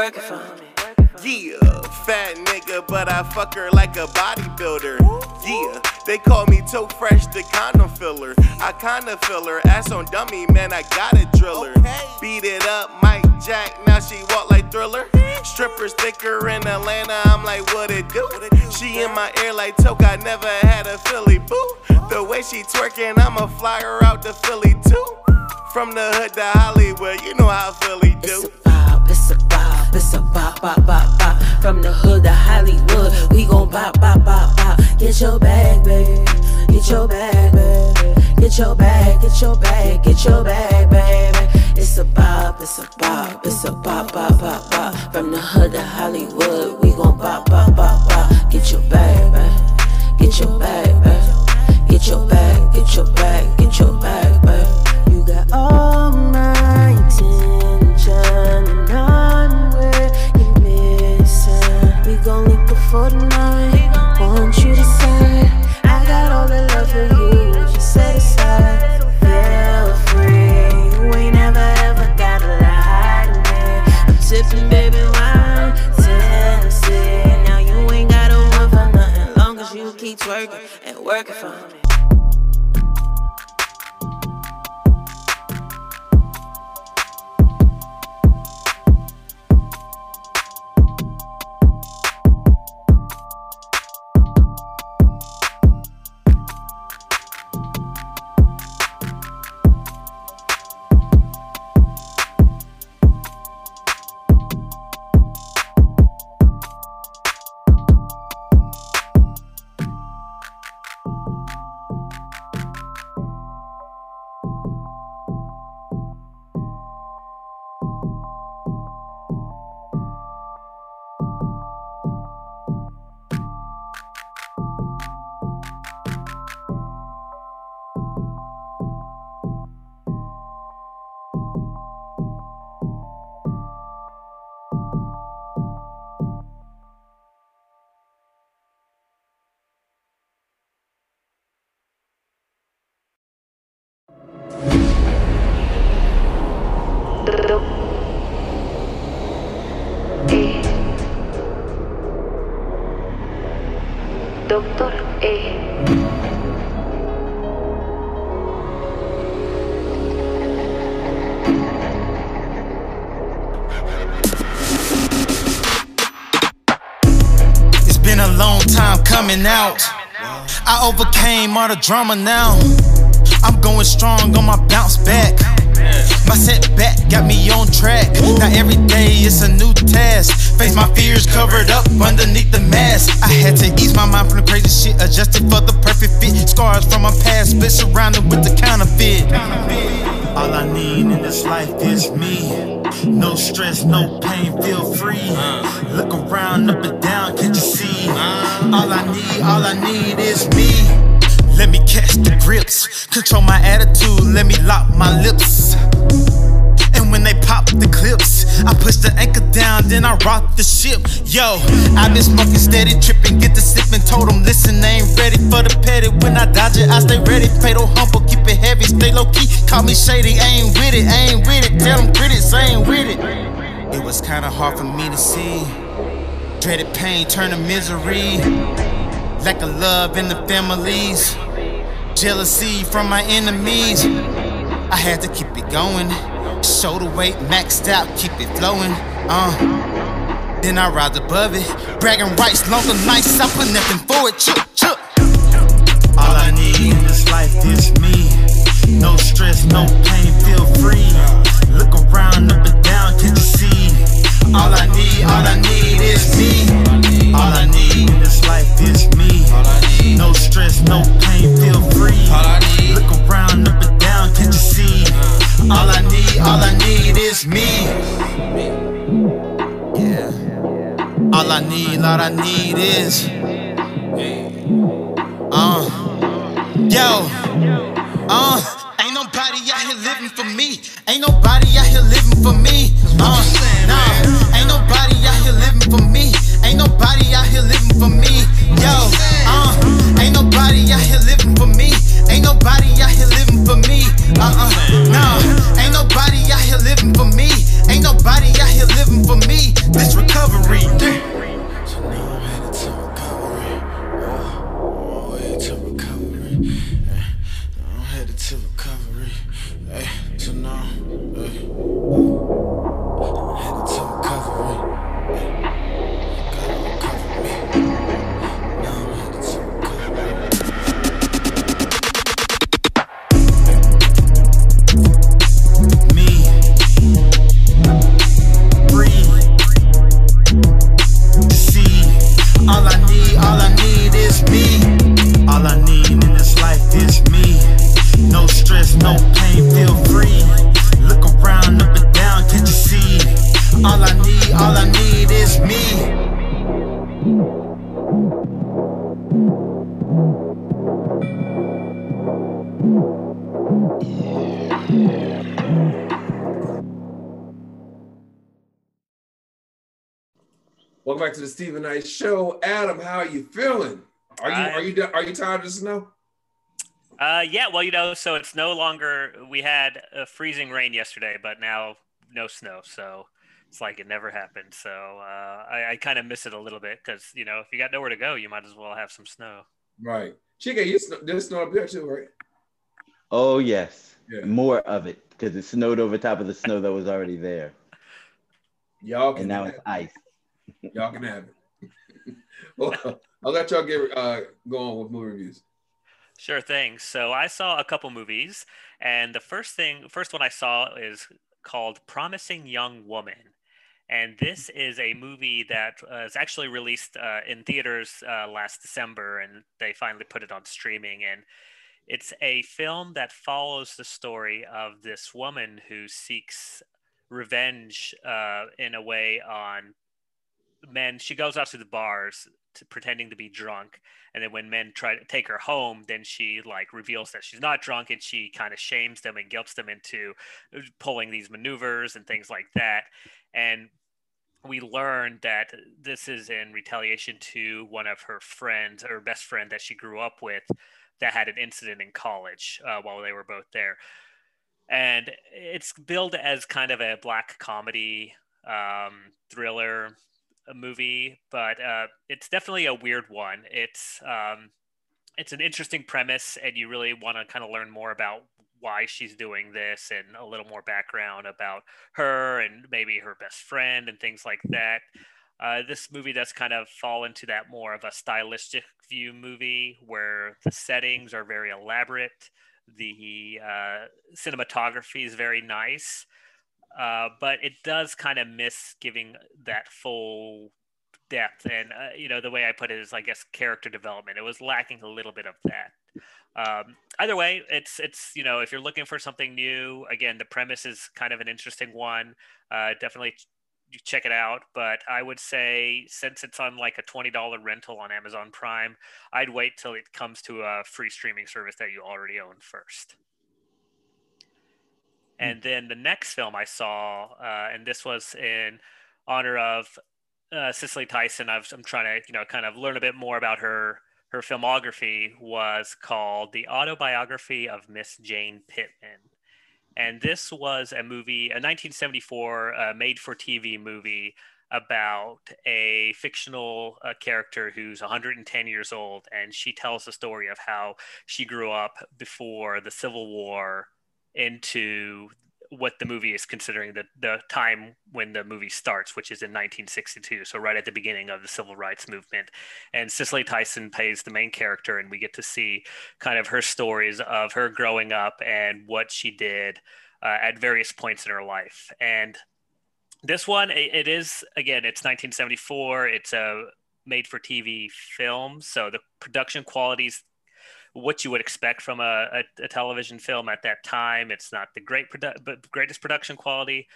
and working for me. Yeah, fat nigga, but I fuck her like a bodybuilder. Yeah, they call me toe fresh, the condom filler. I kinda feel her ass on dummy, man. I got a driller. Beat it up, Mike Jack. Now she walk like Thriller. Strippers thicker in Atlanta. I'm like, what it do? She in my ear like Toke. I never had a Philly boo. The way she twerking, I'ma fly her out to Philly too. From the hood to Hollywood, you know how Philly do. bop, it's a bop, it's a bop, bop, bop, bop. From the hood to Hollywood, we gon' bop, bop, bop, bop. Get your bag, babe. Get your bag, babe. Get your bag, get your bag, get your bag, baby. It's a bop, it's a bop, it's a bop, bop, bop, bop. From the hood to Hollywood, we gon' bop, bop, bop, bop. Get your bag, babe. Get your bag, babe. Get your bag, get your bag, get your bag, babe. You got all before the night. Want you to decide. I got all the love for you. Just set aside. Feel free. You ain't ever gotta lie to me. I'm baby wine, Tennessee. Now you ain't gotta for nothing. Long as you keep twerking and working for I overcame all the drama now. I'm going strong on my bounce back. My setback got me on track. Now every day it's a new task. Face my fears covered up underneath the mask. I had to ease my mind from the crazy shit, adjusted for the perfect fit. Scars from my past, but surrounded with the counterfeit. All I need in this life is me. No stress, no pain, feel free. Look around, up and down, can't you see? All I need, all I need is me. Let me catch the grips. Control my attitude, let me lock my lips. When they pop the clips, I push the anchor down, then I rock the ship. Yo, i been smoking steady, tripping, get the sipping. Told them, listen, I ain't ready for the petty. When I dodge it, I stay ready. Fatal humble, keep it heavy, stay low key. Call me shady, I ain't with it, I ain't with it. Tell them critics, I ain't with it. It was kinda hard for me to see. Dreaded pain turn to misery. Lack of love in the families. Jealousy from my enemies. I had to keep it going. Shoulder weight maxed out, keep it flowing. Uh. Then I rise above it. Bragging rights, longer nights, I put nothing for it. Chook, chook. All I need in this life is me. No stress, no pain, feel free. Look around, up and down, can't you see? All I need, all I need is me. All I need in this life is me. No stress, no pain, feel free. Look around, up and down, can't you see? All I need, all I need is me. Yeah. All I need, all I need is. Uh. Yo. Uh. Ain't nobody out here living for me. Ain't nobody out here living for me. Uh. Nah. Ain't nobody out here living for me. Ain't nobody out here living for me. Yo. Uh. Ain't nobody out here living for me. Ain't nobody for me. Uh uh. Nah. Ain't nobody out here living for me. Ain't nobody out here living for me. This recovery. Welcome back to the Steven Knight Show. Adam, how are you feeling? Are you are you are you tired of the snow? Uh, yeah, well, you know, so it's no longer. We had a freezing rain yesterday, but now no snow. So it's like it never happened. So uh, I, I kind of miss it a little bit because you know, if you got nowhere to go, you might as well have some snow. Right. Chica, you snow, there's snow up there too, right? Oh yes, Yeah. more of it because it snowed over top of the snow that was already there, Y'all can and now have it's ice. it. Y'all can have it. well, I'll let y'all get uh, go on with movie reviews. Sure thing. So I saw a couple movies, and the first thing, first one I saw is called Promising Young Woman. And this is a movie that uh, is actually released uh, in theaters uh, last December, and they finally put it on streaming. And it's a film that follows the story of this woman who seeks revenge uh, in a way on men. She goes out to the bars to, pretending to be drunk, and then when men try to take her home, then she like reveals that she's not drunk, and she kind of shames them and guilts them into pulling these maneuvers and things like that. And we learned that this is in retaliation to one of her friends, her best friend that she grew up with, that had an incident in college uh, while they were both there. And it's billed as kind of a black comedy um, thriller movie, but uh, it's definitely a weird one. It's um, it's an interesting premise, and you really want to kind of learn more about why she's doing this and a little more background about her and maybe her best friend and things like that. Uh, this movie does kind of fall into that more of a stylistic view movie where the settings are very elaborate, the uh, cinematography is very nice, uh, but it does kind of miss giving that full depth. And uh, you know, the way I put it is, I guess, character development. It was lacking a little bit of that. Um, either way, it's it's you know, if you're looking for something new, again, the premise is kind of an interesting one. Uh, definitely you check it out. But I would say since it's on like a twenty dollar rental on Amazon Prime, I'd wait till it comes to a free streaming service that you already own first. And then the next film I saw, uh, and this was in honor of uh, Cicely Tyson. I've, I'm trying to, you know, kind of learn a bit more about her. Her filmography was called "The Autobiography of Miss Jane Pittman," and this was a movie, a 1974 uh, made-for-TV movie about a fictional uh, character who's 110 years old, and she tells the story of how she grew up before the Civil War into what the movie is considering the, the time when the movie starts, which is in 1962. So, right at the beginning of the civil rights movement. And Cicely Tyson plays the main character, and we get to see kind of her stories of her growing up and what she did uh, at various points in her life. And this one, it, it is, again, it's 1974. It's a made for TV film. So, the production qualities what you would expect from a, a, a television film at that time. It's not the great produ- but greatest production quality,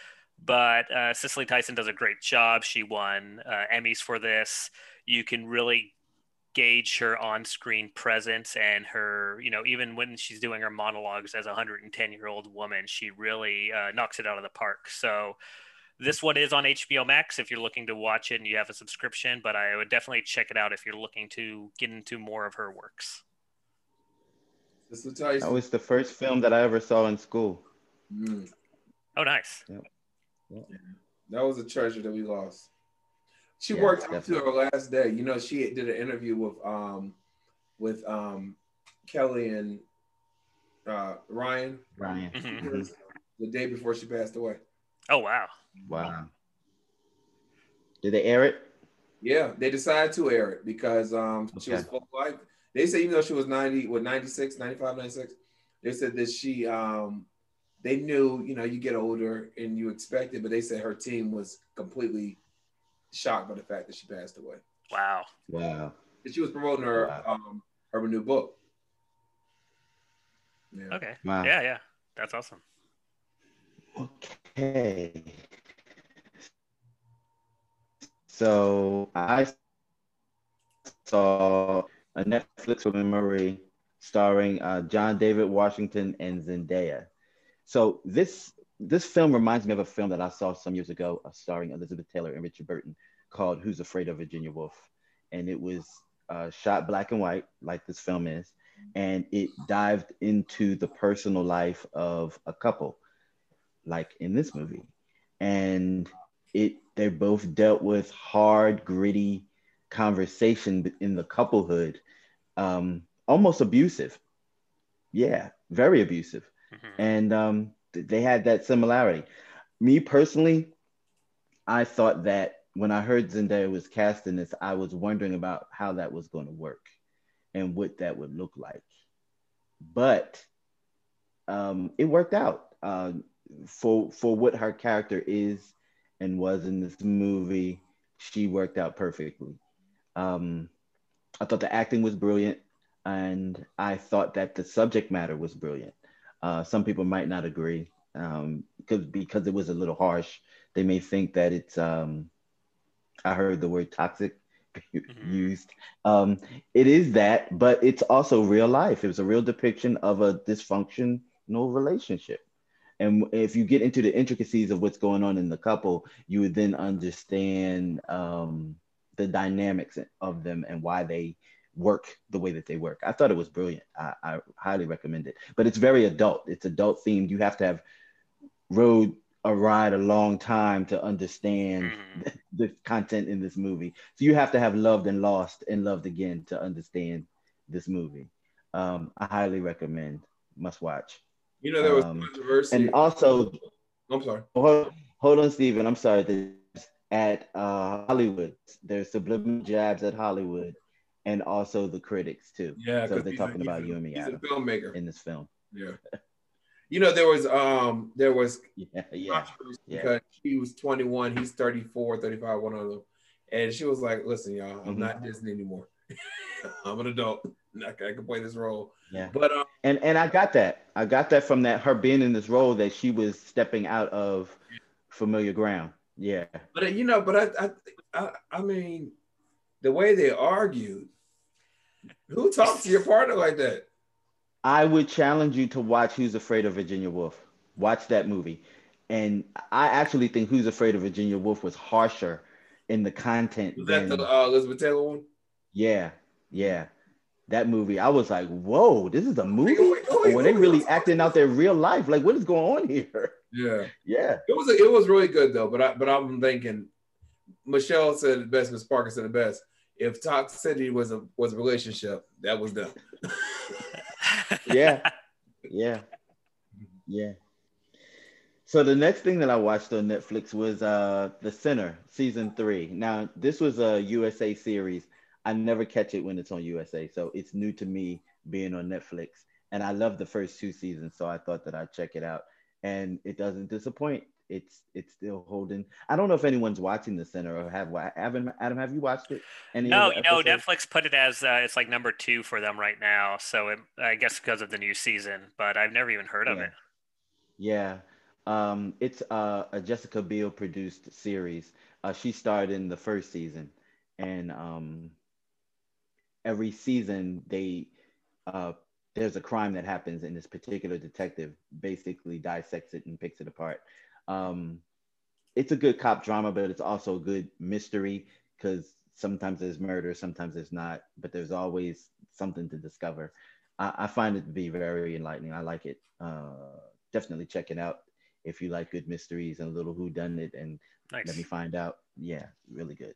but uh, Cicely Tyson does a great job. She won uh, Emmys for this. You can really gauge her on-screen presence and her, you know, even when she's doing her monologues as a 110-year-old woman, she really uh, knocks it out of the park. So this one is on HBO Max if you're looking to watch it and you have a subscription, but I would definitely check it out if you're looking to get into more of her works. Cicely Tyson. That was the first film that I ever saw in school. Mm. Oh, nice. Yep. That was a treasure that we lost. She Yeah, worked out to her last day. You know, she did an interview with um with um Kelly and uh Ryan Ryan. Mhm. the day before she passed away. Oh, wow. Wow. Did they air it? Yeah, they decided to air it because um she was Okay. full life. They say even though she was 90, what 96, 95, 96, they said that she um they knew, you know, you get older and you expect it, but they said her team was completely shocked by the fact that she passed away. Wow. Wow. And she was promoting her Wow. um her new book. Yeah. Okay. Wow. Yeah, yeah. That's awesome. Okay. So I saw a Netflix Murray starring uh, John David Washington and Zendaya. So this this film reminds me of a film that I saw some years ago, uh, starring Elizabeth Taylor and Richard Burton, called "Who's Afraid of Virginia Woolf," and it was uh, shot black and white, like this film is, and it dived into the personal life of a couple like in this movie and it they both dealt with hard gritty conversation in the couplehood um almost abusive yeah very abusive and um th- they had that similarity me personally i thought that when i heard zendaya was cast in this i was wondering about how that was going to work and what that would look like but um, it worked out uh, for for what her character is and was in this movie. She worked out perfectly. Um, I thought the acting was brilliant, and I thought that the subject matter was brilliant. Uh, some people might not agree um, because because it was a little harsh. They may think that it's. Um, I heard the word toxic used. Um, it is that, but it's also real life. It was a real depiction of a dysfunctional relationship. And if you get into the intricacies of what's going on in the couple, you would then understand um, the dynamics of them and why they work the way that they work. I thought it was brilliant. I, I highly recommend it. But it's very adult. It's adult themed. You have to have rode a ride a long time to understand the, the content in this movie. So you have to have loved and lost and loved again to understand this movie. Um, I highly recommend. Must watch. You know, there was Um, controversy. And also, I'm sorry. hold, hold on, Steven. I'm sorry. There's, at uh, Hollywood, there's subliminal jabs at Hollywood, and also the critics too. Yeah, so they're he's a- talking about you and me, he's a filmmaker. in this film. Yeah. You know, there was um there was Yeah, yeah, yeah. because she was 21, he's 34, 35, one of them. And she was like, listen, y'all, I'm Mhm. not Disney anymore. I'm an adult. I can, I can play this role. Yeah. But um, and and I got that. I got that from that her being in this role that she was stepping out of familiar ground. Yeah. But you know, but I, I, I, I mean, the way they argued, who talks to your partner like that? I would challenge you to watch Who's Afraid of Virginia Woolf. Watch that movie. And I actually think Who's Afraid of Virginia Woolf was harsher in the content. Was that than- the uh, Elizabeth Taylor one? yeah, yeah. That movie, I was like, whoa, this is a movie? Or were they really acting out their real life? Like, what is going on here? Yeah, Yeah. it was it was really good though. But I but I'm thinking, Michelle said it best. Miss Parker said the best. If toxicity was a was a relationship, that was them. Yeah. Yeah. Yeah. So the next thing that I watched on Netflix was uh The Sinner season 3. Now, this was a USA series. I never catch it when it's on USA, so it's new to me being on Netflix. And I love the first two seasons, so I thought that I'd check it out. And it doesn't disappoint. It's it's still holding. I don't know if anyone's watching The Sinner or have Adam Adam have you watched it? Any no, you know. Netflix put it as uh, it's like number two for them right now. So it, I guess because of the new season, but I've never even heard of it. Yeah. Um, it's uh, a Jessica Biel produced series. Uh, she starred in the first season, and um, every season they uh, there's a crime that happens, and this particular detective basically dissects it and picks it apart. Um, it's a good cop drama, but it's also a good mystery because sometimes there's murder, sometimes there's not, but there's always something to discover. I, I find it to be very enlightening. I like it. Uh, definitely check it out if you like good mysteries and a little who done it and Nice. let me find out. Yeah, really good.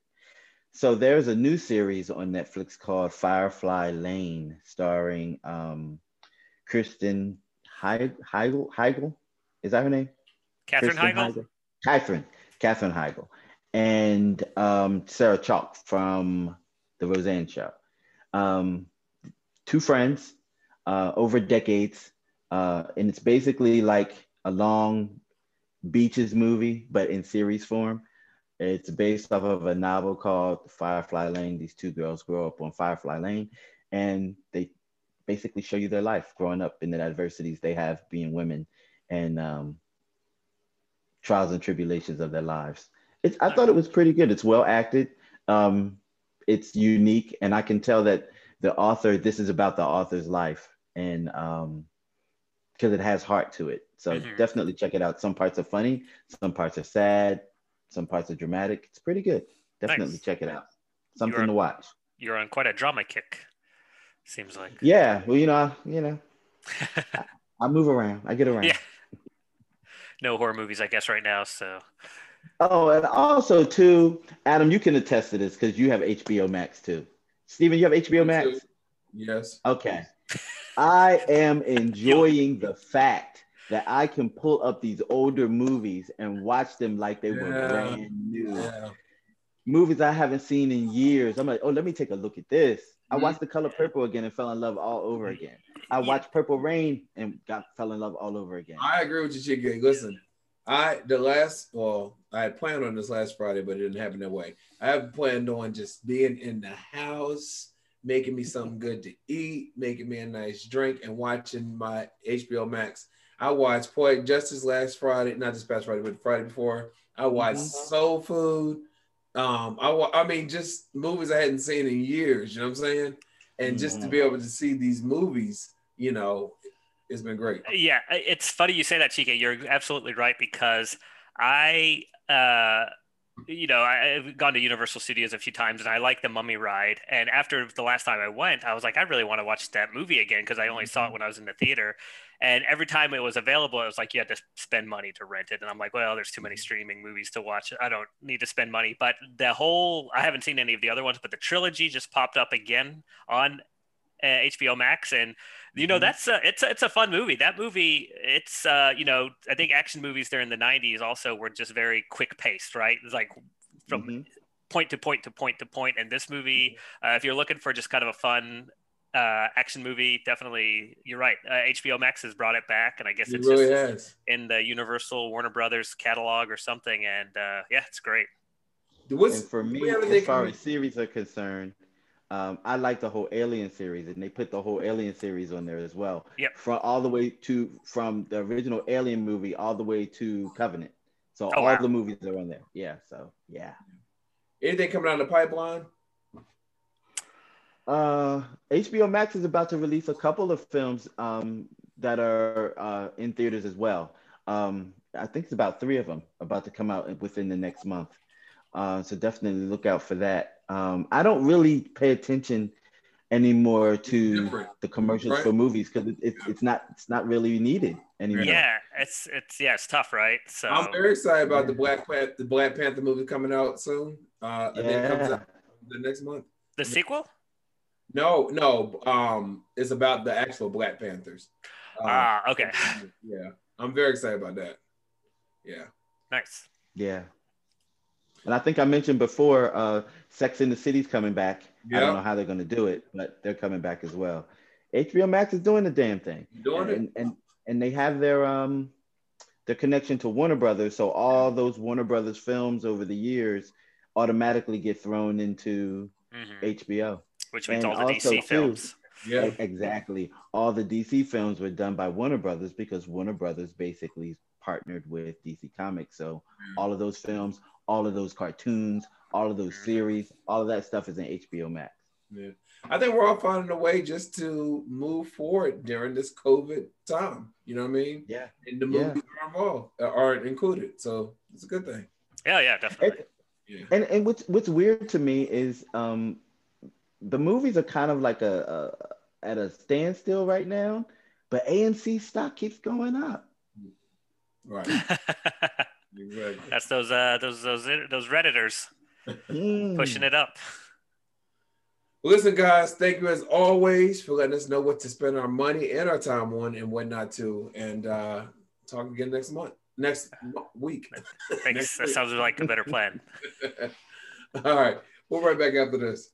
So there's a new series on Netflix called Firefly Lane, starring um, Kristen Heigl. Heigl. Heigl? Is that her name? Katherine Kristen Heigl? Katherine. Katherine Heigl. And um, Sarah Chalke from The Roseanne Show. Um, two friends uh, over decades. Uh, and it's basically like a long beaches movie, but in series form. It's based off of a novel called Firefly Lane. These two girls grow up on Firefly Lane and they basically show you their life growing up in the adversities they have being women and um, trials and tribulations of their lives. It's, I thought it was pretty good. It's well acted. Um, it's unique, and I can tell that the author. This is about the author's life, and because it has heart to it. So Mhm. definitely check it out. Some parts are funny, some parts are sad, some parts are dramatic. It's pretty good. Definitely Nice. check it out. Something You're- to watch. You're on quite a drama kick. Seems like. Yeah. Well, you know, I- you know, I, I move around. I get around. Yeah. No horror movies, I guess, right now. So Oh, and also too, Adam, you can attest to this because you have HBO Max too. Steven, you have HBO Max? Yes. Okay. I am enjoying the fact that I can pull up these older movies and watch them like they were brand new. Yeah. Movies I haven't seen in years. I'm like, oh, let me take a look at this. I Mhm. watched The Color Purple again and fell in love all over again. I watched Purple Rain and got fell in love all over again. I agree with you, Chicky. Listen, I the last well, I had planned on this last Friday, but it didn't happen that way. I have planned on just being in the house, making me something good to eat, making me a nice drink, and watching my HBO Max. I watched Poetic Justice last Friday, not this past Friday, but Friday before. I watched Mhm. Soul Food. Um, I wa- I mean, just movies I hadn't seen in years. You know what I'm saying? And just to Mhm. be able to see these movies, you know, it's been great. yeah, it's funny you say that, Chika. You're absolutely right because I, uh, you know, I've gone to Universal Studios a few times and I like the Mummy ride. And after the last time I went, I was like, I really want to watch that movie again because I only saw it mm-hmm. when I was in the theater. And every time it was available, it was like you had to spend money to rent it. And I'm like, well, there's too many mm-hmm. streaming movies to watch. I don't need to spend money. But the whole, I haven't seen any of the other ones, but the trilogy just popped up again on uh, HBO Max, and you know Mhm. that's a, it's a, it's a fun movie. That movie, it's uh, you know, I think action movies during the '90s also were just very quick paced, right? It's like from Mhm. point to point to point to point. And this movie, uh, if you're looking for just kind of a fun uh, action movie, definitely you're right. Uh, HBO Max has brought it back, and I guess It it's really just has. in the Universal Warner Brothers catalog or something. And uh, yeah, it's great. What's, and for me, as far as series are concerned, um, I like the whole Alien series, and they put the whole Alien series on there as well. Yep. From all the way to from the original Alien movie all the way to Covenant. So Oh, all wow. the movies are on there. Yeah. So yeah. Anything coming down the pipeline? Uh, HBO Max is about to release a couple of films um, that are uh, in theaters as well. Um, I think it's about three of them about to come out within the next month. Uh, so definitely look out for that. Um, I don't really pay attention anymore to the commercials Right. for movies because it, it's it's not it's not really needed anymore. Yeah, it's it's yeah, it's tough, right? So I'm very excited about the Black Panther, the Black Panther movie coming out soon. Uh, I think it comes out the next month. the sequel. No, no. Um, it's about the actual Black Panthers. Uh, Ah, okay. Yeah, I'm very excited about that. Yeah. Nice. Yeah. And I think I mentioned before, uh, Sex in the City's coming back. I don't know how they're going to do it, but they're coming back as well. HBO Max is doing the damn thing. Doing it. and, and and they have their um their connection to Warner Brothers, so all those Warner Brothers films over the years automatically get thrown into HBO. Which means And all the also, DC too, films. Yeah. e- exactly. All the DC films were done by Warner Brothers because Warner Brothers basically partnered with DC Comics. So all of those films, all of those cartoons, all of those series, all of that stuff is in HBO Max. Yeah. I think we're all finding a way just to move forward during this COVID time. You know what I mean? Yeah. And the Yeah. movies are involved, are included. So it's a good thing. Yeah, yeah, definitely. Yeah. And and what's what's weird to me is um the movies are kind of like a, a at a standstill right now, but AMC stock keeps going up. Right. exactly. That's those uh those those those redditors Mm. pushing it up. Well, listen, guys, thank you as always for letting us know what to spend our money and our time on and what not to. And uh talk again next month, next week. Thanks. Next That week. sounds like a better plan. All right. We'll be right back after this.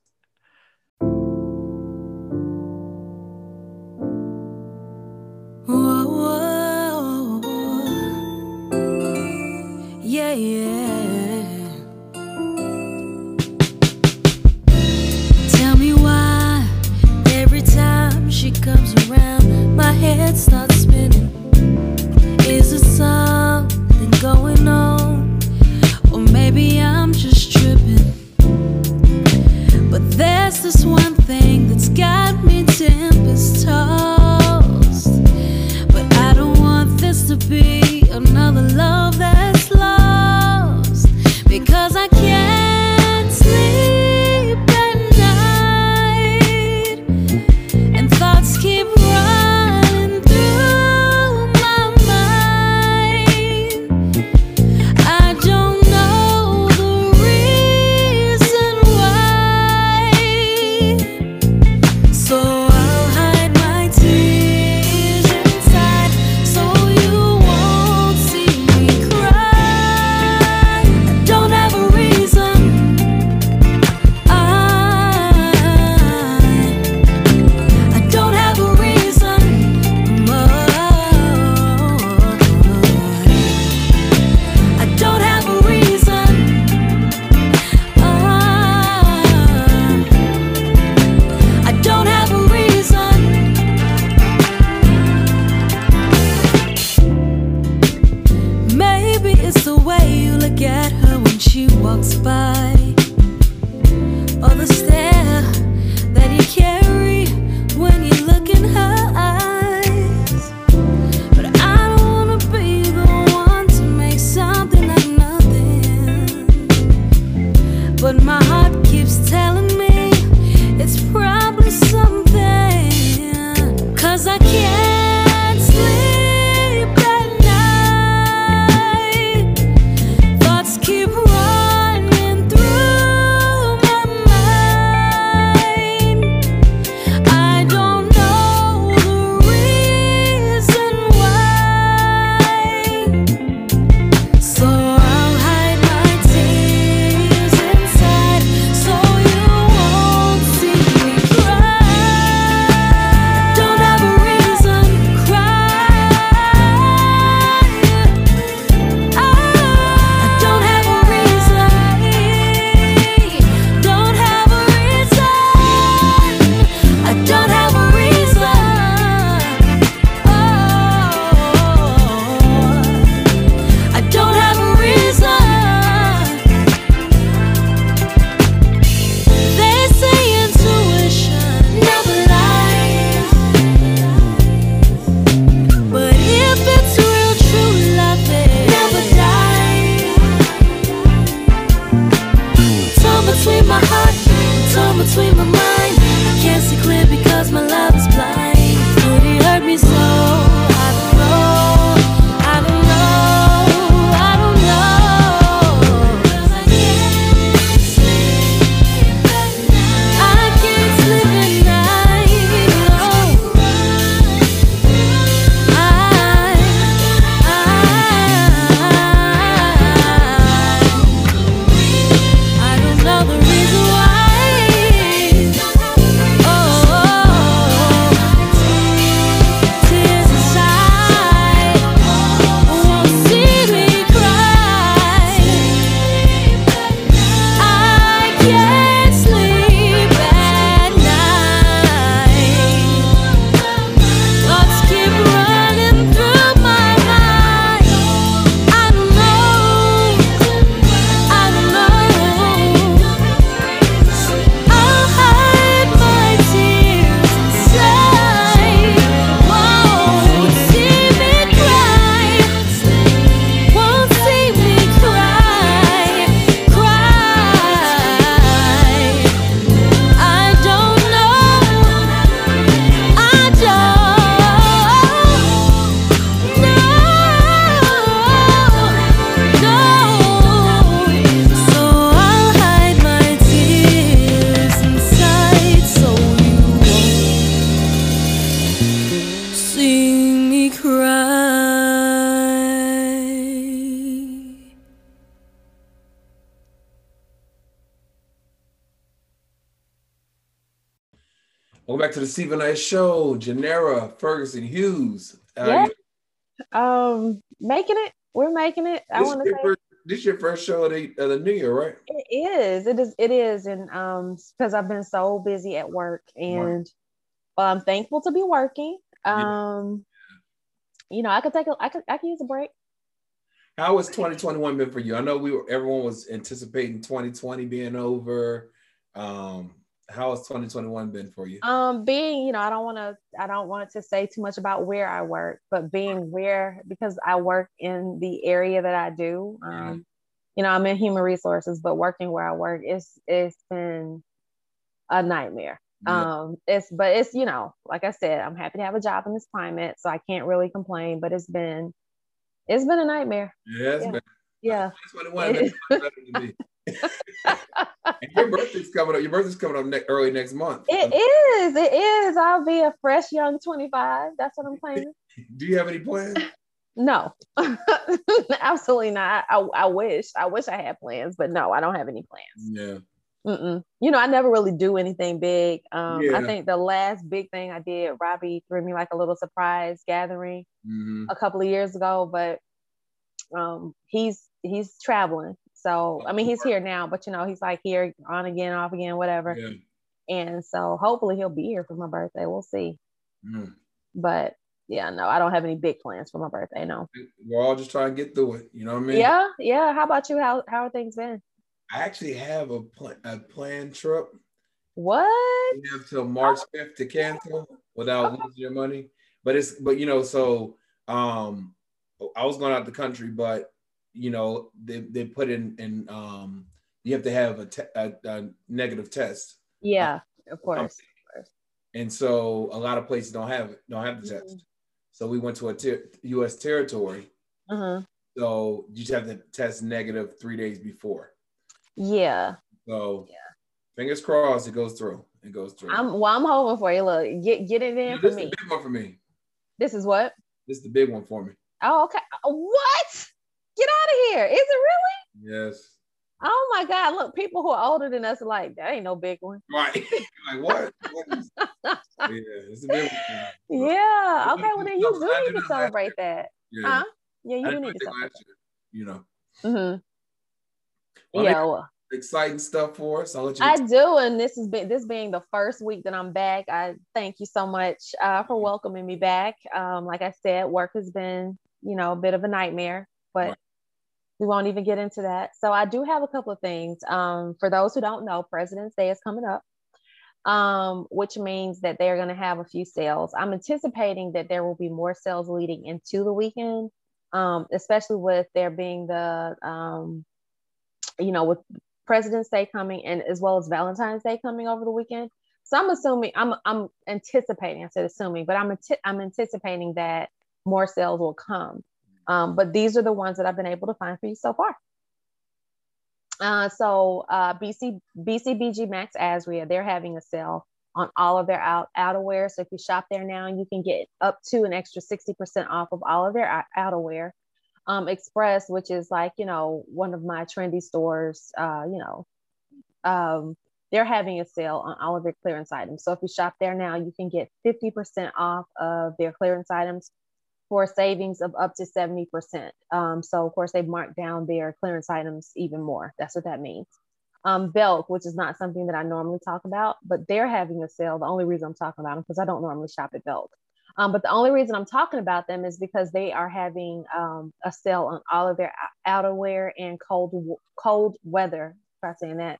Knight Show. Genera Ferguson Hughes. Yeah. you- Um, making it. We're making it. I want to say first, this is your first show of the, of the new year, right? it is. It is. It is, and um, because I've been so busy at work, and well, I'm thankful to be working. Um, you know, I could take a. I could. I could use a break. How has 2021 been for you? I know we were everyone was anticipating 2020 being over. Um, how has 2021 been for you? Um, being, you know, I don't want to. I don't want to say too much about where I work, but being where because I work in the area that I do. Um, you know, I'm in human resources, but working where I work, it's it's been a nightmare. Yeah. Um, it's but it's you know, like I said, I'm happy to have a job in this climate, so I can't really complain. But it's been it's been a nightmare. Yeah, it's yeah. been Yeah. 2021 been much better than me. and your birthday's coming up. Your birthday's coming up ne- early next month. It is. It is. I'll be a fresh young 25. That's what I'm claiming. Do you have any plans? No, absolutely not. I, I wish. I wish I had plans, but no, I don't have any plans. Yeah. Mm-mm. You know, I never really do anything big. Um, I think the last big thing I did, Robbie threw me like a little surprise gathering Mhm. a couple of years ago, but um, he's he's traveling. So I mean, he's here now, but you know, he's like here on again, off again, whatever. Yeah. And so hopefully he'll be here for my birthday. We'll see. Mm. But yeah, no, I don't have any big plans for my birthday. No. We're all just trying to get through it. You know what I mean? Yeah, yeah. How about you? How how are things been? I actually have a, pl- a planned trip. What? We have till March 5th to cancel without losing your money. But it's but you know, so um I was going out the country, but you know, they, they put in in um you have to have a, te- a, a negative test. Yeah, of course. And so a lot of places don't have it, don't have the test. So we went to a ter- US territory. Uh-huh. So you just have to test negative three days before. Yeah. So fingers crossed it goes through. It goes through. I'm well, I'm hoping for you. Look, get get it in Yeah, for this is me. the big one for me. This is what? This is the big one for me. Oh, okay. What? Get out of here. Is it really? Yes. Oh my God. Look, people who are older than us are like, that ain't no big one. Right. like what? What is- yeah, it's a big one. Yeah. Okay. Well, then you do need to celebrate that. Yeah. Huh? Yeah, you do need to celebrate. year, you know. Mm-hmm. Well, Yeah. Well, Exciting stuff for us. I'll let you. I do, and this has been this being the first week that I'm back. I thank you so much uh, for welcoming me back. Um, like I said, work has been, you know, a bit of a nightmare, but we won't even get into that. So I do have a couple of things. Um, for those who don't know, President's Day is coming up, um, which means that they're going to have a few sales. I'm anticipating that there will be more sales leading into the weekend, um, especially with there being the, um, you know, with President's Day coming and as well as Valentine's Day coming over the weekend. So I'm assuming I'm I'm anticipating. I said assuming, but I'm I'm anticipating that more sales will come. Um, but these are the ones that I've been able to find for you so far. Uh, so uh, BC BCBG Max Azria, they're having a sale on all of their out outerwear. So if you shop there now, you can get up to an extra 60% off of all of their outerwear. Um, Express, which is like, you know, one of my trendy stores, uh, you know, um, they're having a sale on all of their clearance items. So if you shop there now, you can get 50% off of their clearance items for savings of up to 70%. Um, so of course they've marked down their clearance items even more. That's what that means. Um, Belk, which is not something that I normally talk about, but they're having a sale. The only reason I'm talking about them because I don't normally shop at Belk. Um, but the only reason I'm talking about them is because they are having um, a sale on all of their outerwear and cold cold weather. Try saying that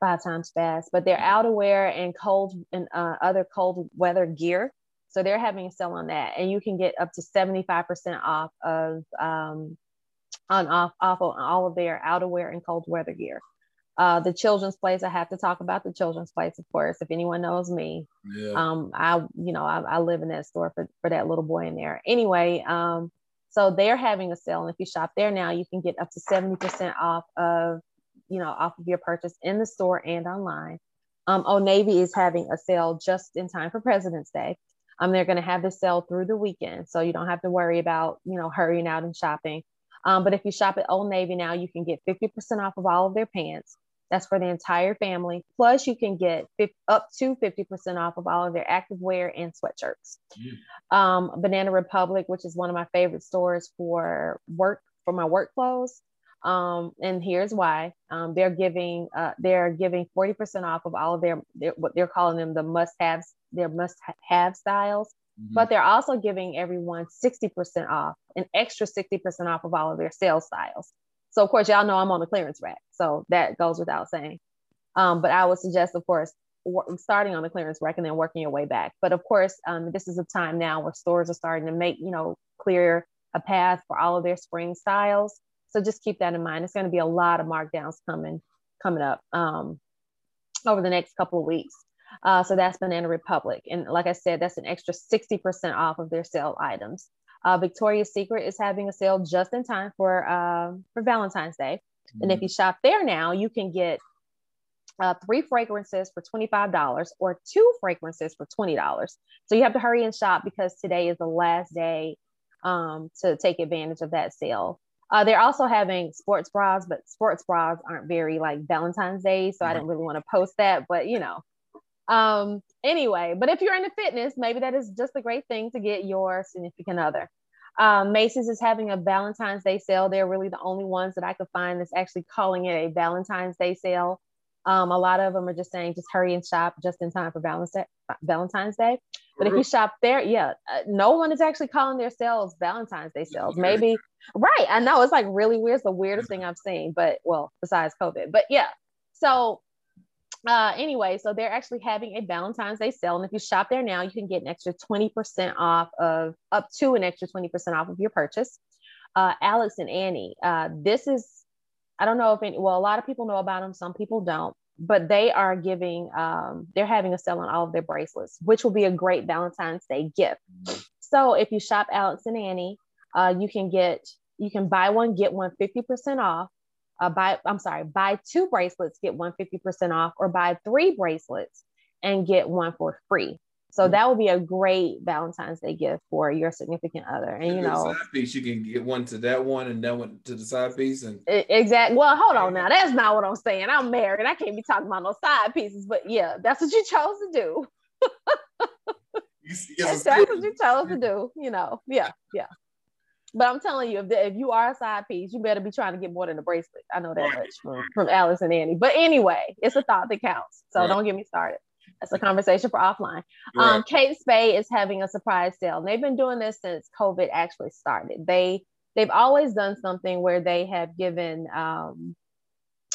five times fast. But their outerwear and cold and uh, other cold weather gear. So they're having a sale on that, and you can get up to 75% off of um, on off off on all of their outerwear and cold weather gear. Uh, the children's place, I have to talk about the children's place, of course. If anyone knows me, Yeah. um, I, you know, I, I live in that store for, for that little boy in there. Anyway, um, so they're having a sale, and if you shop there now, you can get up to seventy percent off of, you know, off of your purchase in the store and online. Um, Old Navy is having a sale just in time for President's Day. Um, they're going to have this sale through the weekend, so you don't have to worry about, you know, hurrying out and shopping. Um, but if you shop at Old Navy now, you can get 50% off of all of their pants, That's for the entire family. Plus, you can get 50, up to 50% off of all of their activewear and sweatshirts. Um, Banana Republic, which is one of my favorite stores for work for my work clothes. Um, and here's why. Um, they're giving uh, they're giving 40% off of all of their, their what they're calling them the must-haves their must-have styles. But they're also giving everyone 60% off an extra 60% off of all of their sales styles. So of course y'all know i'm on the clearance rack so that goes without saying. Um, but i would suggest of course starting on the clearance rack and then working your way back. But of course um, this is a time now where stores are starting to make you know clear a path for all of their spring styles so just keep that in mind. It's going to be a lot of markdowns coming coming up um, over the next couple of weeks. Uh, so that's Banana Republic, and like I said, that's an extra sixty percent off of their sale items. Uh, Victoria's Secret is having a sale just in time for uh, for Valentine's Day, and if you shop there now, you can get uh, three fragrances for $25 or two fragrances for $20. So you have to hurry and shop because today is the last day um, to take advantage of that sale. Uh, they're also having sports bras, but sports bras aren't very like Valentine's Day, so I didn't really want to post that. But you know, um, anyway. But if you're into fitness, maybe that is just a great thing to get your significant other. Um, Macy's is having a Valentine's Day sale. They're really the only ones that I could find that's actually calling it a Valentine's Day sale. Um, a lot of them are just saying just hurry and shop just in time for Valentine's Day. But if you shop there, yeah, uh, no one is actually calling their sales Valentine's Day sales. Maybe right. I know it's like really weird. It's the weirdest thing I've seen. But well, besides COVID, but yeah. So uh, anyway, so they're actually having a Valentine's Day sale, and if you shop there now, you can get an extra twenty percent off of up to an extra twenty percent off of your purchase. Uh, Alex and Ani, uh, this is I don't know if any, well, a lot of people know about them, some people don't, but they are giving, um, they're having a sale on all of their bracelets, which will be a great Valentine's Day gift. So if you shop Alex and Ani, uh, you can get, you can buy one, get one 50% off. Uh, buy, I'm sorry, buy two bracelets, get one 50% off, or buy three bracelets and get one for free. So mm. that would be a great Valentine's Day gift for your significant other. And you know, side piece, you can get one to that one and then one to the side piece, and Exactly. Well, hold on now. That's not what I'm saying. I'm married. I can't be talking about no side pieces. But yeah, that's what you chose to do. That's, that's what you chose to do. You know. Yeah. Yeah. But I'm telling you, if, the, if you are a side piece, you better be trying to get more than a bracelet. I know that much from, from Alex and Ani. But anyway, it's a thought that counts. So Right. don't get me started. That's a conversation for offline. Right. Um, Kate Spade is having a surprise sale. And they've been doing this since COVID actually started. They they've always done something where they have given um,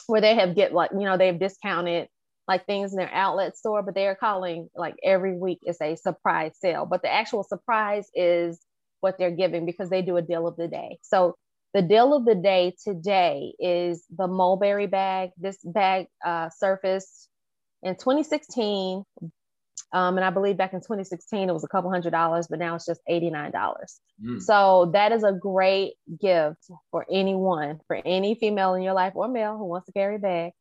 where they have get like you know they've discounted like things in their outlet store, but they are calling like every week is a surprise sale. But the actual surprise is what they're giving because they do a deal of the day. So the deal of the day today is the mulberry bag. This bag uh, surfaced in 2016. Um, and I believe back in 2016 it was a couple hundred dollars, but now it's just $89. Mm. So that is a great gift for anyone, for any female in your life or male who wants to carry a bag.